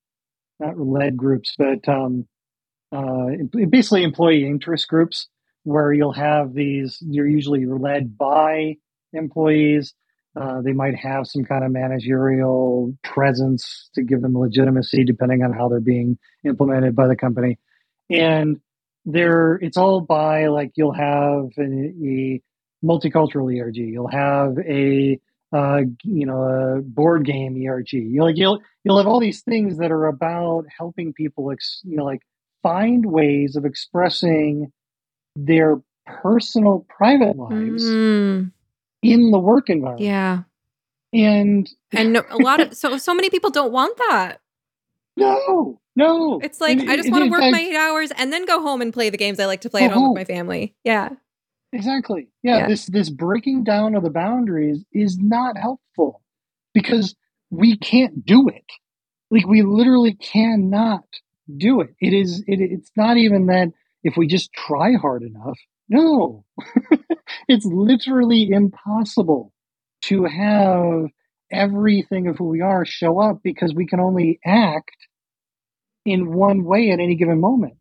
not led groups, but um, uh, basically employee interest groups where you'll have these. You're usually led by employees. Uh, they might have some kind of managerial presence to give them legitimacy, depending on how they're being implemented by the company. And there it's all by like you'll have a, a multicultural ERG, you'll have a uh, you know a board game ERG. You know, like you'll you'll have all these things that are about helping people ex, you know like find ways of expressing their personal private lives mm. in the work environment. Yeah. And and a lot of so so many people don't want that. No, no. It's like I just want to work fact, my eight hours and then go home and play the games I like to play at home, home with my family. Yeah. Exactly. Yeah, yeah. This this breaking down of the boundaries is not helpful because we can't do it. Like we literally cannot do it. It is it, it's not even that if we just try hard enough. No. it's literally impossible to have everything of who we are show up because we can only act in one way at any given moment.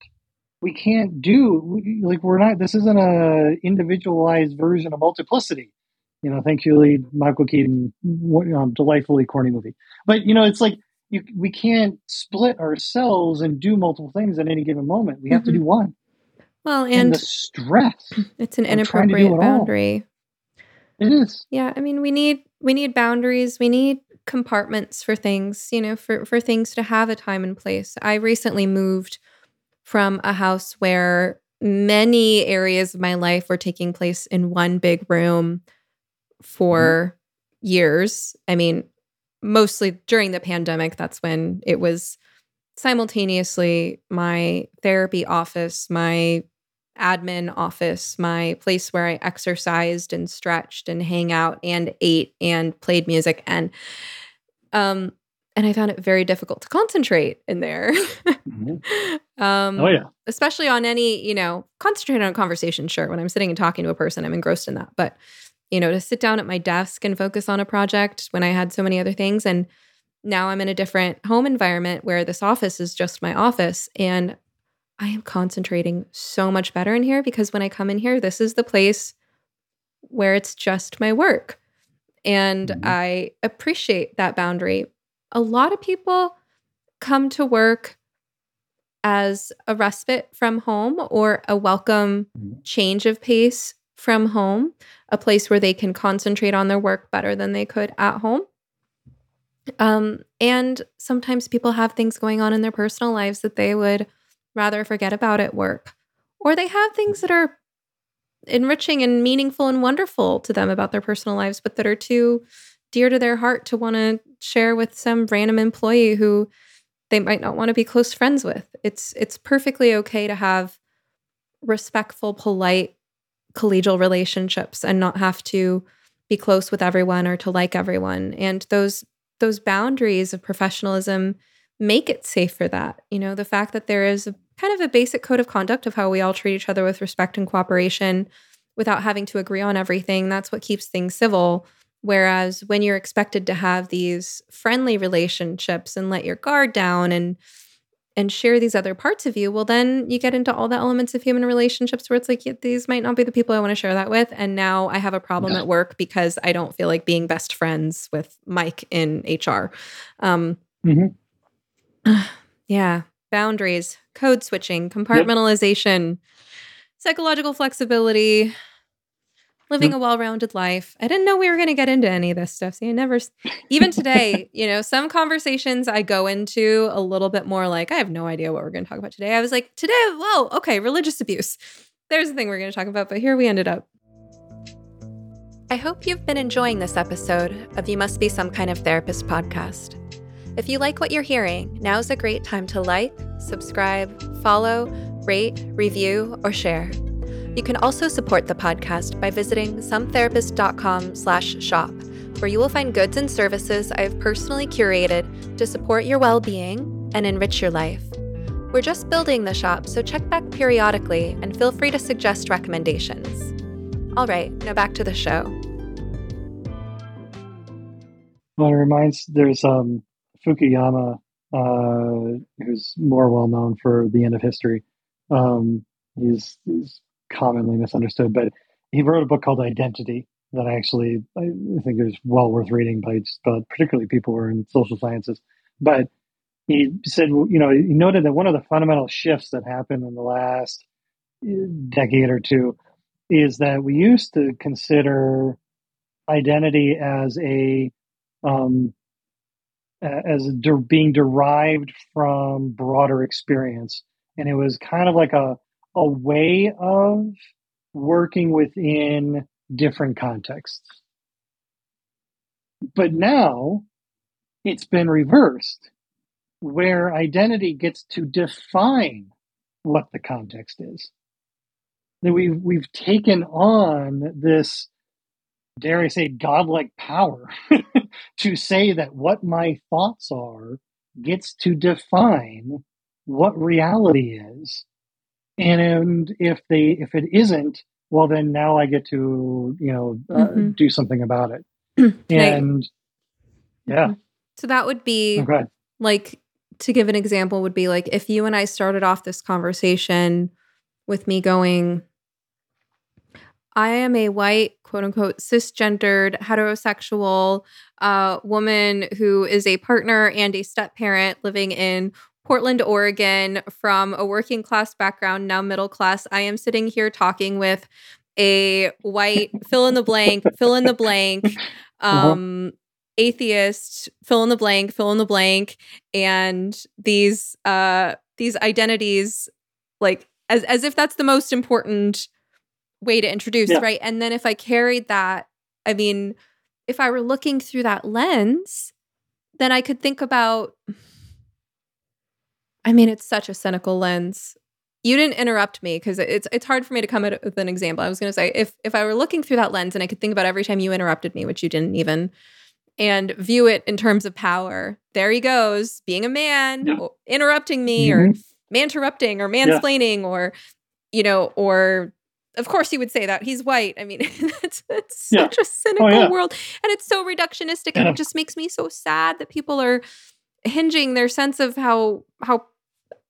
We can't do like we're not. This isn't a individualized version of multiplicity. You know, thankfully, Michael Keaton, um, delightfully corny movie. But you know, it's like you, we can't split ourselves and do multiple things at any given moment. We have mm-hmm. to do one. Well, and, and, the stress. It's an inappropriate boundary. It is. Yeah, I mean, we need we need boundaries. We need compartments for things, you know, for, for things to have a time and place. I recently moved from a house where many areas of my life were taking place in one big room for mm-hmm. years. I mean, mostly during the pandemic, that's when it was simultaneously my therapy office, my admin office, my place where I exercised and stretched and hang out and ate and played music and um and I found it very difficult to concentrate in there. mm-hmm. um, oh yeah, especially on any you know concentrate on a conversation. Sure, when I'm sitting and talking to a person, I'm engrossed in that. But you know, to sit down at my desk and focus on a project when I had so many other things, and now I'm in a different home environment where this office is just my office, and I am concentrating so much better in here because when I come in here, this is the place where it's just my work. And mm-hmm. I appreciate that boundary. A lot of people come to work as a respite from home or a welcome mm-hmm. change of pace from home, a place where they can concentrate on their work better than they could at home. Um, and sometimes people have things going on in their personal lives that they would rather forget about at work. Or they have things that are enriching and meaningful and wonderful to them about their personal lives, but that are too dear to their heart to want to share with some random employee who they might not want to be close friends with. It's it's perfectly okay to have respectful, polite, collegial relationships and not have to be close with everyone or to like everyone. And those those boundaries of professionalism make it safe for that. You know, the fact that there is a kind of a basic code of conduct of how we all treat each other with respect and cooperation without having to agree on everything. That's what keeps things civil. Whereas when you're expected to have these friendly relationships and let your guard down and and share these other parts of you, well, then you get into all the elements of human relationships where it's like, yeah, these might not be the people I want to share that with. And now I have a problem at work because I don't feel like being best friends with Mike in HR. Um, mm-hmm. Yeah, boundaries, code switching, compartmentalization, yep. psychological flexibility, living a well-rounded life. I didn't know we were going to get into any of this stuff. See, I never even today, you know, some conversations I go into a little bit more like I have no idea what we're going to talk about today. I was like, today, whoa, okay, religious abuse. There's the thing we're going to talk about, but here we ended up. I hope you've been enjoying this episode of You Must Be Some Kind of Therapist podcast. If you like what you're hearing, now's a great time to like, subscribe, follow, rate, review, or share. You can also support the podcast by visiting sometherapist.com/shop, where you will find goods and services I have personally curated to support your well-being and enrich your life. We're just building the shop, so check back periodically and feel free to suggest recommendations. All right, now back to the show. Well, it reminds there's um, Fukuyama, uh, who's more well known for the end of history. Um, he's, he's commonly misunderstood, but he wrote a book called Identity that I actually I think is well worth reading by just, particularly people who are in social sciences. But he said, you know, he noted that one of the fundamental shifts that happened in the last uh, decade or two is that we used to consider identity as a um, as being derived from broader experience, and it was kind of like a a way of working within different contexts. But now it's been reversed, where identity gets to define what the context is. That we've we've taken on this, dare I say, godlike power to say that what my thoughts are gets to define what reality is. And if they if it isn't, well then now I get to, you know, uh, mm-hmm. do something about it. and yeah. So that would be okay. like to give an example would be like if you and I started off this conversation with me going I am a white, quote unquote, cisgendered, heterosexual uh, woman who is a partner and a step parent living in Portland, Oregon, from a working class background, now middle class. I am sitting here talking with a white, fill in the blank, fill in the blank, uh-huh. um, uh-huh. atheist, fill in the blank, fill in the blank, and these uh, these identities, like as as if that's the most important way to introduce, yeah. right? And then if I carried that, I mean, if I were looking through that lens, then I could think about I mean, it's such a cynical lens. You didn't interrupt me because it's it's hard for me to come up with an example. I was going to say if if I were looking through that lens and I could think about every time you interrupted me, which you didn't even, and view it in terms of power. There he goes, being a man, yeah. interrupting me, mm-hmm. or man interrupting, or mansplaining, yeah. or you know, or of course he would say that he's white. I mean, it's, it's yeah. such a cynical oh, world, and it's so reductionistic, and it just makes me so sad that people are hinging their sense of how how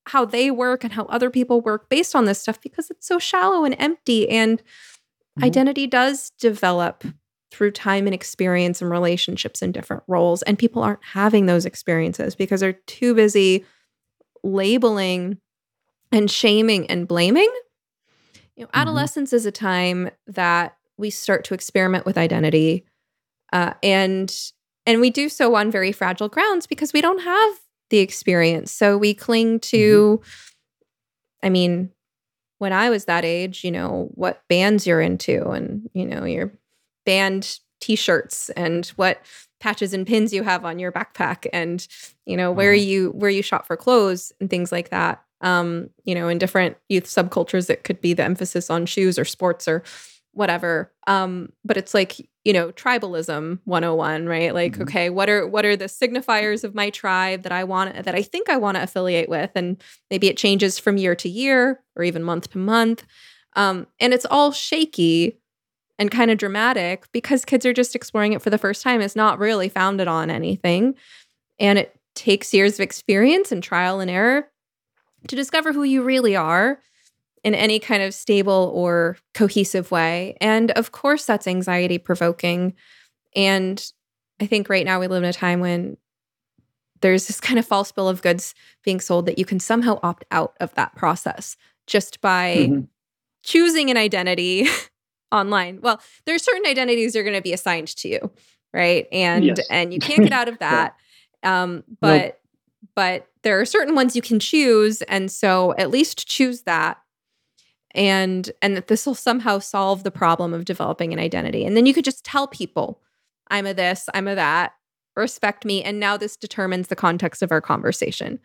how they work and how other people work based on this stuff because it's so shallow and empty. And mm-hmm. identity does develop through time and experience and relationships in different roles. And people aren't having those experiences because they're too busy labeling and shaming and blaming. You know, mm-hmm. adolescence is a time that we start to experiment with identity. Uh, and and we do so on very fragile grounds because we don't have the experience. So we cling to, mm-hmm. I mean, when I was that age, you know, what bands you're into and, you know, your band t shirts and what patches and pins you have on your backpack and, you know, where mm-hmm. you, where you shop for clothes and things like that. Um, you know, in different youth subcultures, it could be the emphasis on shoes or sports or whatever. Um, but it's like, you know, tribalism 101, right? Like, mm-hmm. okay, what are what are the signifiers of my tribe that I want that I think I want to affiliate with? And maybe it changes from year to year or even month to month. Um, and it's all shaky and kind of dramatic because kids are just exploring it for the first time. It's not really founded on anything. And it takes years of experience and trial and error to discover who you really are in any kind of stable or cohesive way. And of course, that's anxiety provoking. And I think right now we live in a time when there's this kind of false bill of goods being sold that you can somehow opt out of that process just by mm-hmm. choosing an identity online. Well, there's certain identities that are going to be assigned to you, right? And yes. and you can't get out of that. um, but nope. but there are certain ones you can choose, and so at least choose that and and that this will somehow solve the problem of developing an identity and then you could just tell people i'm a this i'm a that respect me and now this determines the context of our conversation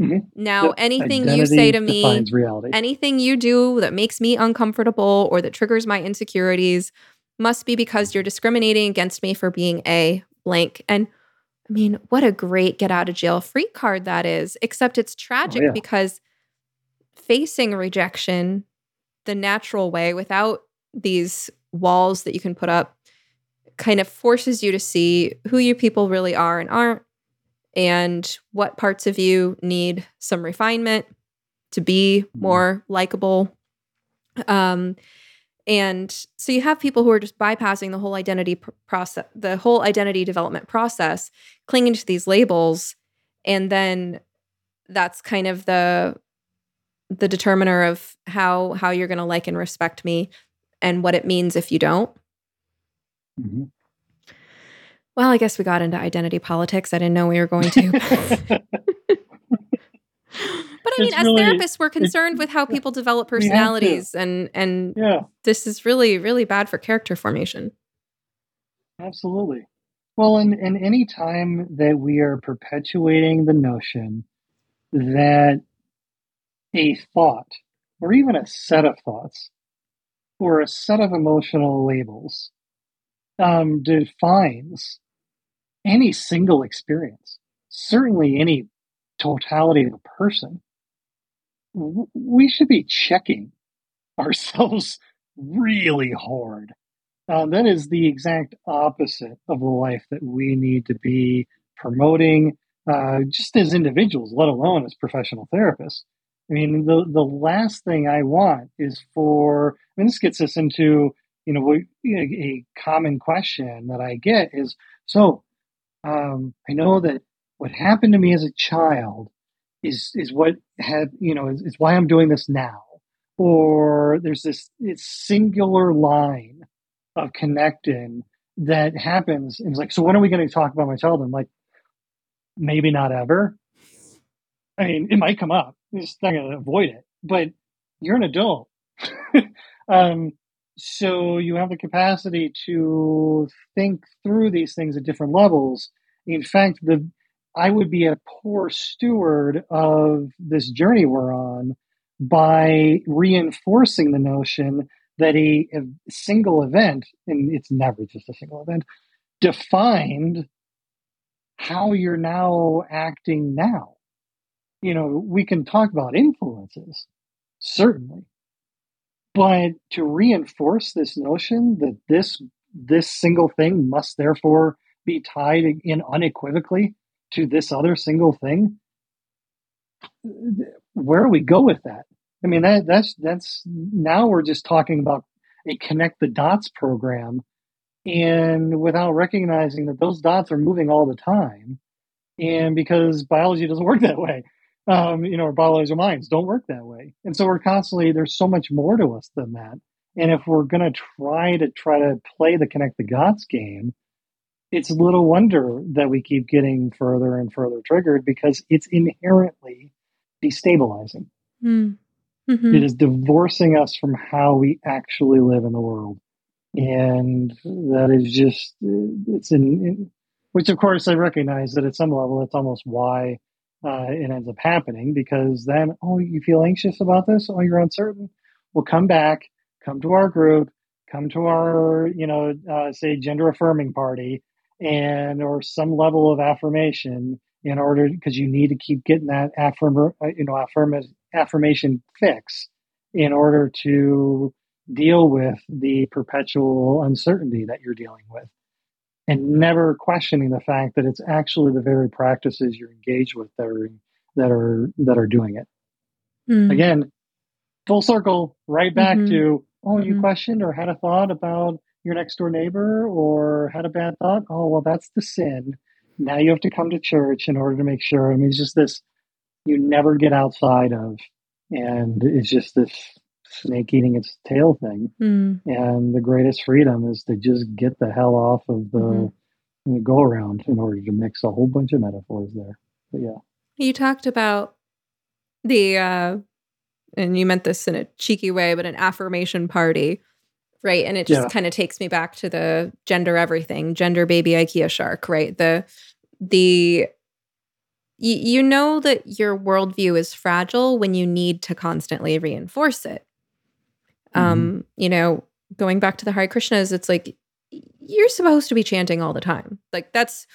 mm-hmm. now yep. anything identity you say to me anything you do that makes me uncomfortable or that triggers my insecurities must be because you're discriminating against me for being a blank and I mean, what a great get out of jail free card that is, except it's tragic yeah. because facing rejection the natural way without these walls that you can put up kind of forces you to see who you people really are and aren't and what parts of you need some refinement to be Mhm. more likable um and so you have people who are just bypassing the whole identity pr- process the whole identity development process clinging to these labels and then that's kind of the the determiner of how how you're going to like and respect me and what it means if you don't Mhm. well i guess we got into identity politics i didn't know we were going to but i mean It's as really- therapists we're concerned with how people develop We have to. personalities and and yeah, this is really really bad for character formation absolutely. Well, and, and any time that we are perpetuating the notion that a thought or even a set of thoughts or a set of emotional labels um, defines any single experience, certainly any totality of a person, we should be checking ourselves really hard. Um, that is the exact opposite of the life that we need to be promoting, uh, just as individuals, let alone as professional therapists. I mean, the the last thing I want is for. I mean, this gets us into you know a, common question that I get is so. Um, I know that what happened to me as a child is is what had you know is, is why I'm doing this now. Or there's this singular line of connecting that happens, and it's like, so when are we going to talk about my childhood? I'm like, maybe not ever. I mean, it might come up. You're just not going to avoid it. But you're an adult. um, so you have the capacity to think through these things at different levels. In fact, the I would be a poor steward of this journey we're on by reinforcing the notion that a, a single event, and it's never just a single event, defined how you're now acting now. You know, we can talk about influences, certainly, but to reinforce this notion that this this single thing must therefore be tied in unequivocally to this other single thing, where do we go with that? I mean, that that's that's now we're just talking about a connect the dots program, and without recognizing that those dots are moving all the time, and because biology doesn't work that way, um, you know, our biological minds don't work that way, and so we're constantly there's so much more to us than that. And if we're going to try to try to play the connect the dots game, it's little wonder that we keep getting further and further triggered because it's inherently destabilizing. Mm. Mhm. It is divorcing us from how we actually live in the world. And that is just, it's in, which of course I recognize that at some level that's almost why uh, it ends up happening because then, oh, you feel anxious about this? Oh, you're uncertain? Well, come back, come to our group, come to our, you know, uh, say gender affirming party and, or some level of affirmation in order, because you need to keep getting that affirm, uh, you know, affirm, affirmation fix in order to deal with the perpetual uncertainty that you're dealing with and never questioning the fact that it's actually the very practices you're engaged with that are that are that are doing it Mm. again full circle right back Mhm. to oh you Mhm. questioned or had a thought about your next door neighbor or had a bad thought oh well that's the sin now you have to come to church in order to make sure i mean it's just this you never get outside of and it's just this snake eating its tail thing Mm. and the greatest freedom is to just get the hell off of the, Mhm. the go around in order to mix a whole bunch of metaphors there but yeah You talked about the uh and you meant this in a cheeky way, but an affirmation party, right? And it just Yeah. kind of takes me back to the gender everything, gender baby IKEA shark, right? The the you, you know that your worldview is fragile when you need to constantly reinforce it. Um, you know, going back to the Hare Krishnas, it's like you're supposed to be chanting all the time. Like that's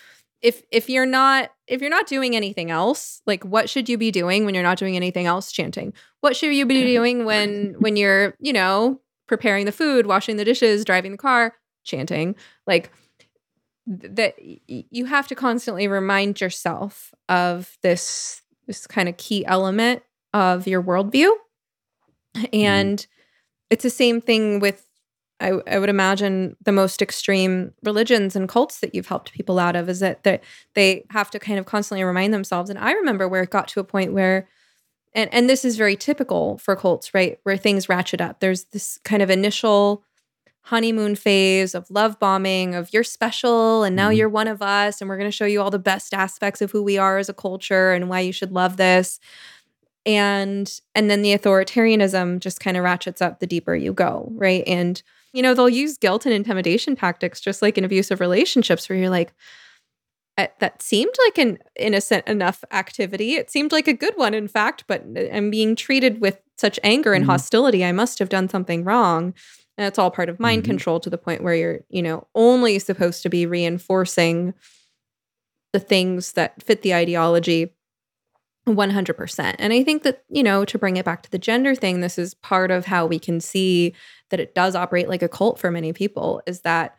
if if you're not if you're not doing anything else like what should you be doing when you're not doing anything else? Chanting. What should you be doing when when you're you know preparing the food washing the dishes driving the car? Chanting. Like that you have to constantly remind yourself of this this kind of key element of your worldview. Mm-hmm. and. It's the same thing with I, I, would imagine the most extreme religions and cults that you've helped people out of is that that they have to kind of constantly remind themselves. And I remember where it got to a point where, and and this is very typical for cults, right? Where things ratchet up. There's this kind of initial honeymoon phase of love bombing, of you're special and now mm-hmm. you're one of us, and we're going to show you all the best aspects of who we are as a culture and why you should love this. And and then the authoritarianism just kind of ratchets up the deeper you go, right? And you know, they'll use guilt and intimidation tactics just like in abusive relationships where you're like, that seemed like an innocent enough activity. It seemed like a good one, in fact, but I'm being treated with such anger and mm-hmm. hostility. I must have done something wrong. And it's all part of mind mm-hmm. control to the point where you're, you know, only supposed to be reinforcing the things that fit the ideology 100%. And I think that, you know, to bring it back to the gender thing, this is part of how we can see that it does operate like a cult for many people is that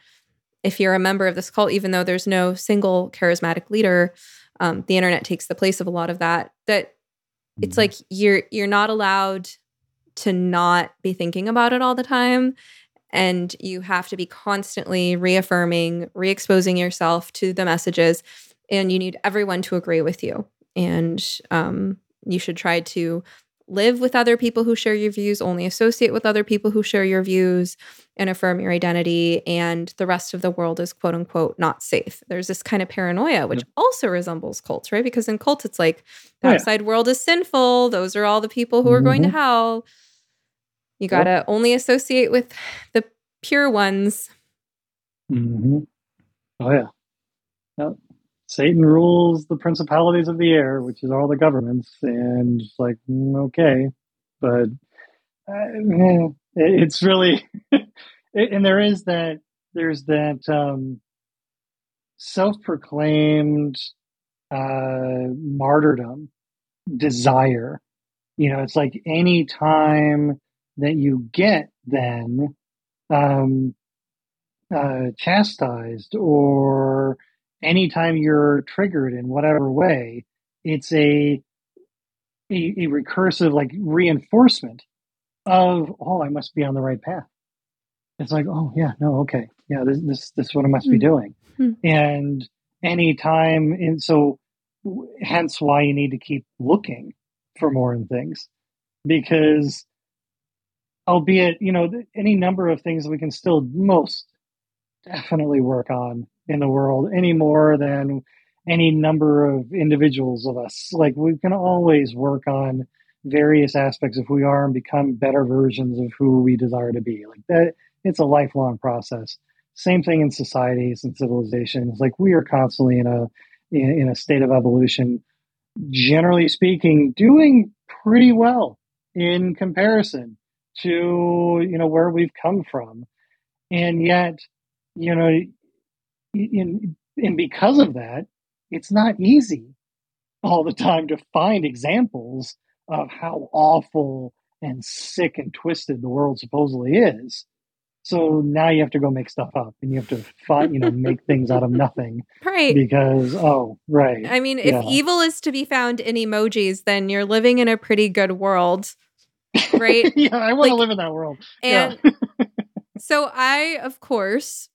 if you're a member of this cult, even though there's no single charismatic leader, um, the internet takes the place of a lot of that. That it's mm-hmm. like you're you're not allowed to not be thinking about it all the time, and you have to be constantly reaffirming, re-exposing yourself to the messages, and you need everyone to agree with you. And um, you should try to live with other people who share your views, only associate with other people who share your views, and affirm your identity. And the rest of the world is quote unquote not safe. There's this kind of paranoia, which also resembles cults, right? Because in cults, it's like the oh, outside world is sinful. Those are all the people who are mm-hmm. going to mm-hmm. hell. You got to yep. only associate with the pure ones. Mm-hmm. Oh, yeah. Yep. Satan rules the principalities of the air, which is all the governments, and it's like mm, okay, but uh, it's really, and there is that there's that um, self-proclaimed uh, martyrdom desire. You know, it's like any time that you get then um, uh, chastised or anytime you're triggered in whatever way, it's a, a, a recursive like reinforcement of oh, I must be on the right path. It's like oh yeah no okay yeah this this this is what I must mm-hmm. be hmm. doing, mm-hmm. and anytime and so hence why you need to keep looking for more in things because albeit you know any number of things we can still most definitely work on in the world any more than any number of individuals of us. Like we can always work on various aspects of who we are and become better versions of who we desire to be. Like that, it's a lifelong process. Same thing in societies and civilizations. Like we are constantly in a in, in a state of evolution. Generally speaking, doing pretty well in comparison to you know where we've come from, and yet you know in, and because of that, it's not easy all the time to find examples of how awful and sick and twisted the world supposedly is. So now you have to go make stuff up and you have to find, you know, make things out of nothing. Right. Because, oh, right. I mean, if yeah. evil is to be found in emojis, then you're living in a pretty good world. Right. yeah, I want like, to live in that world. And yeah. so I, of course,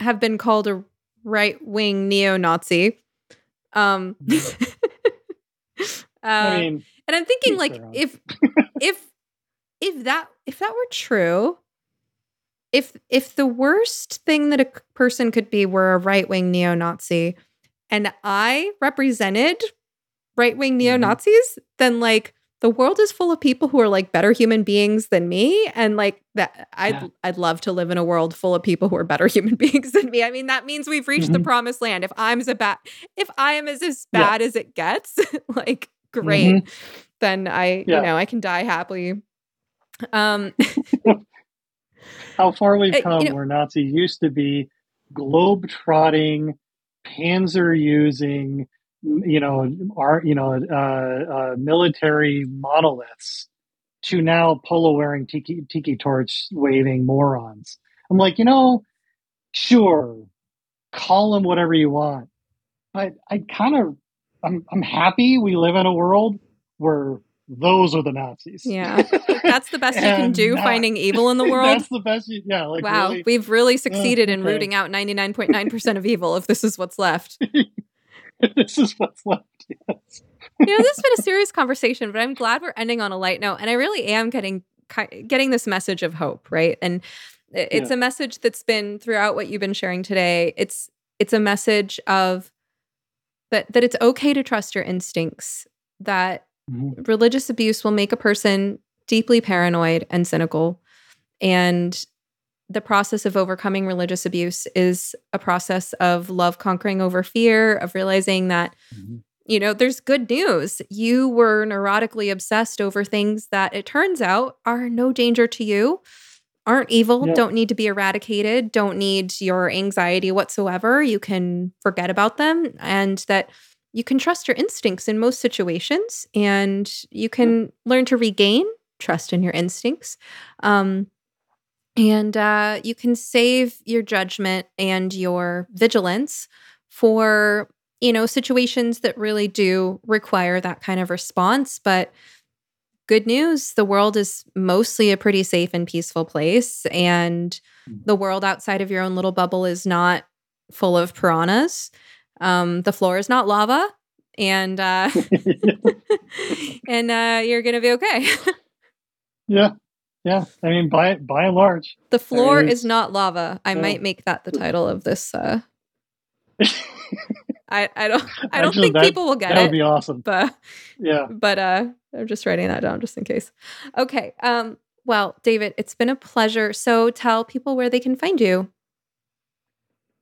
have been called a right wing neo Nazi. Um, uh, I mean, and I'm thinking like if if if that if that were true, if if the worst thing that a person could be were a right wing neo Nazi, and I represented right wing neo Nazis, mm-hmm. then like the world is full of people who are like better human beings than me and like that I'd yeah. I'd love to live in a world full of people who are better human beings than me. I mean that means we've reached mm-hmm. the promised land. If I'm as bad if I am as, as bad yeah. as it gets, like great. Mm-hmm. Then I yeah. you know, I can die happily. Um how far we've come you know, where Nazi used to be globe trotting panzer using, you know, our, you know, uh, uh, military monoliths to now polo wearing tiki, tiki torch waving morons. I'm like, you know, sure, call them whatever you want. But I kind of, I'm, I'm happy we live in a world where those are the Nazis. Yeah, that's the best you can do. Not, finding evil in the world. That's the best. You, yeah. Like wow, really, we've really succeeded uh, okay. in rooting out ninety nine point nine percent of evil. If this is what's left. this is what's left. Yes. you know, this has been a serious conversation, but I'm glad we're ending on a light note, and I really am getting getting this message of hope, right? And it's yeah. a message that's been throughout what you've been sharing today. It's it's a message of that that it's okay to trust your instincts. That mm-hmm. religious abuse will make a person deeply paranoid and cynical, and the process of overcoming religious abuse is a process of love conquering over fear, of realizing that, mm-hmm. you know, there's good news. You were neurotically obsessed over things that it turns out are no danger to you, aren't evil, yeah. don't need to be eradicated, don't need your anxiety whatsoever. You can forget about them, and that you can trust your instincts in most situations, and you can yeah. learn to regain trust in your instincts. Um, and uh, you can save your judgment and your vigilance for, you know, situations that really do require that kind of response. But good news the world is mostly a pretty safe and peaceful place. And mm. the world outside of your own little bubble is not full of piranhas. Um, the floor is not lava. And uh, and uh, you're gonna be okay. yeah, yeah, I mean, by by and large, the floor is, is, not lava. I yeah. might make that the title of this. Uh, I I don't I don't Actually, think that, people will get that it. That would be awesome. But yeah, but uh, I'm just writing that down just in case. Okay. Um. Well, David, it's been a pleasure. So tell people where they can find you.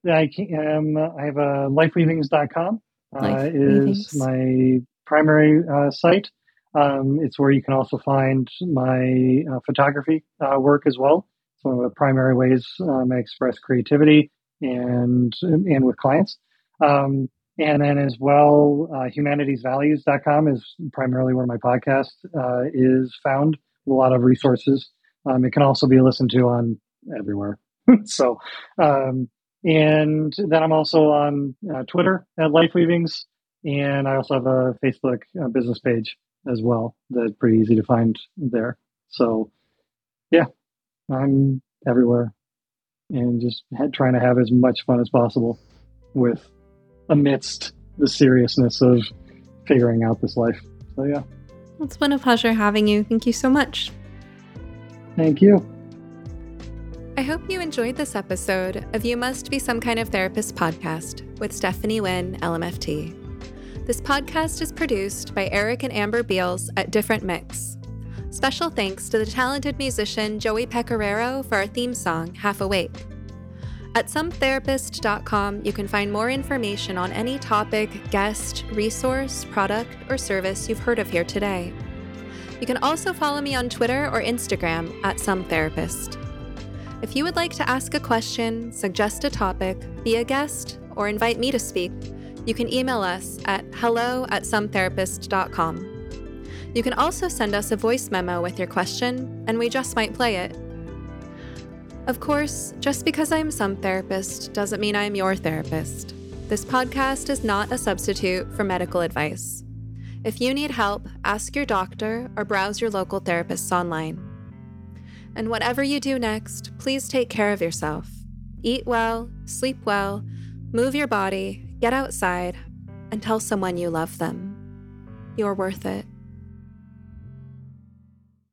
Yeah, I can, um, I have a lifeweavings.com uh, is my primary uh, site. Um, it's where you can also find my uh, photography uh, work as well. It's one of the primary ways um, I express creativity and and with clients. Um, and then as well, uh, humanitiesvalues.com is primarily where my podcast uh, is found. A lot of resources. Um, it can also be listened to on everywhere. so, um, and then I'm also on uh, Twitter at Life Weavings, and I also have a Facebook uh, business page as well. That's pretty easy to find there. So, yeah, I'm everywhere and just trying to have as much fun as possible with amidst the seriousness of figuring out this life. So, yeah. It's been a pleasure having you. Thank you so much. Thank you. I hope you enjoyed this episode of You Must Be Some Kind of Therapist podcast with Stephanie Winn, LMFT. This podcast is produced by Eric and Amber Beals at Different Mix. Special thanks to the talented musician Joey Pecoraro for our theme song, Half Awake. At sometherapist.com, you can find more information on any topic, guest, resource, product, or service you've heard of here today. You can also follow me on Twitter or Instagram at sometherapist. If you would like to ask a question, suggest a topic, be a guest, or invite me to speak, you can email us at hello at sometherapist.com. You can also send us a voice memo with your question, and we just might play it. Of course, just because I am some therapist doesn't mean I am your therapist. This podcast is not a substitute for medical advice. If you need help, ask your doctor or browse your local therapists online. And whatever you do next, please take care of yourself. Eat well, sleep well, move your body, Get outside and tell someone you love them. You're worth it.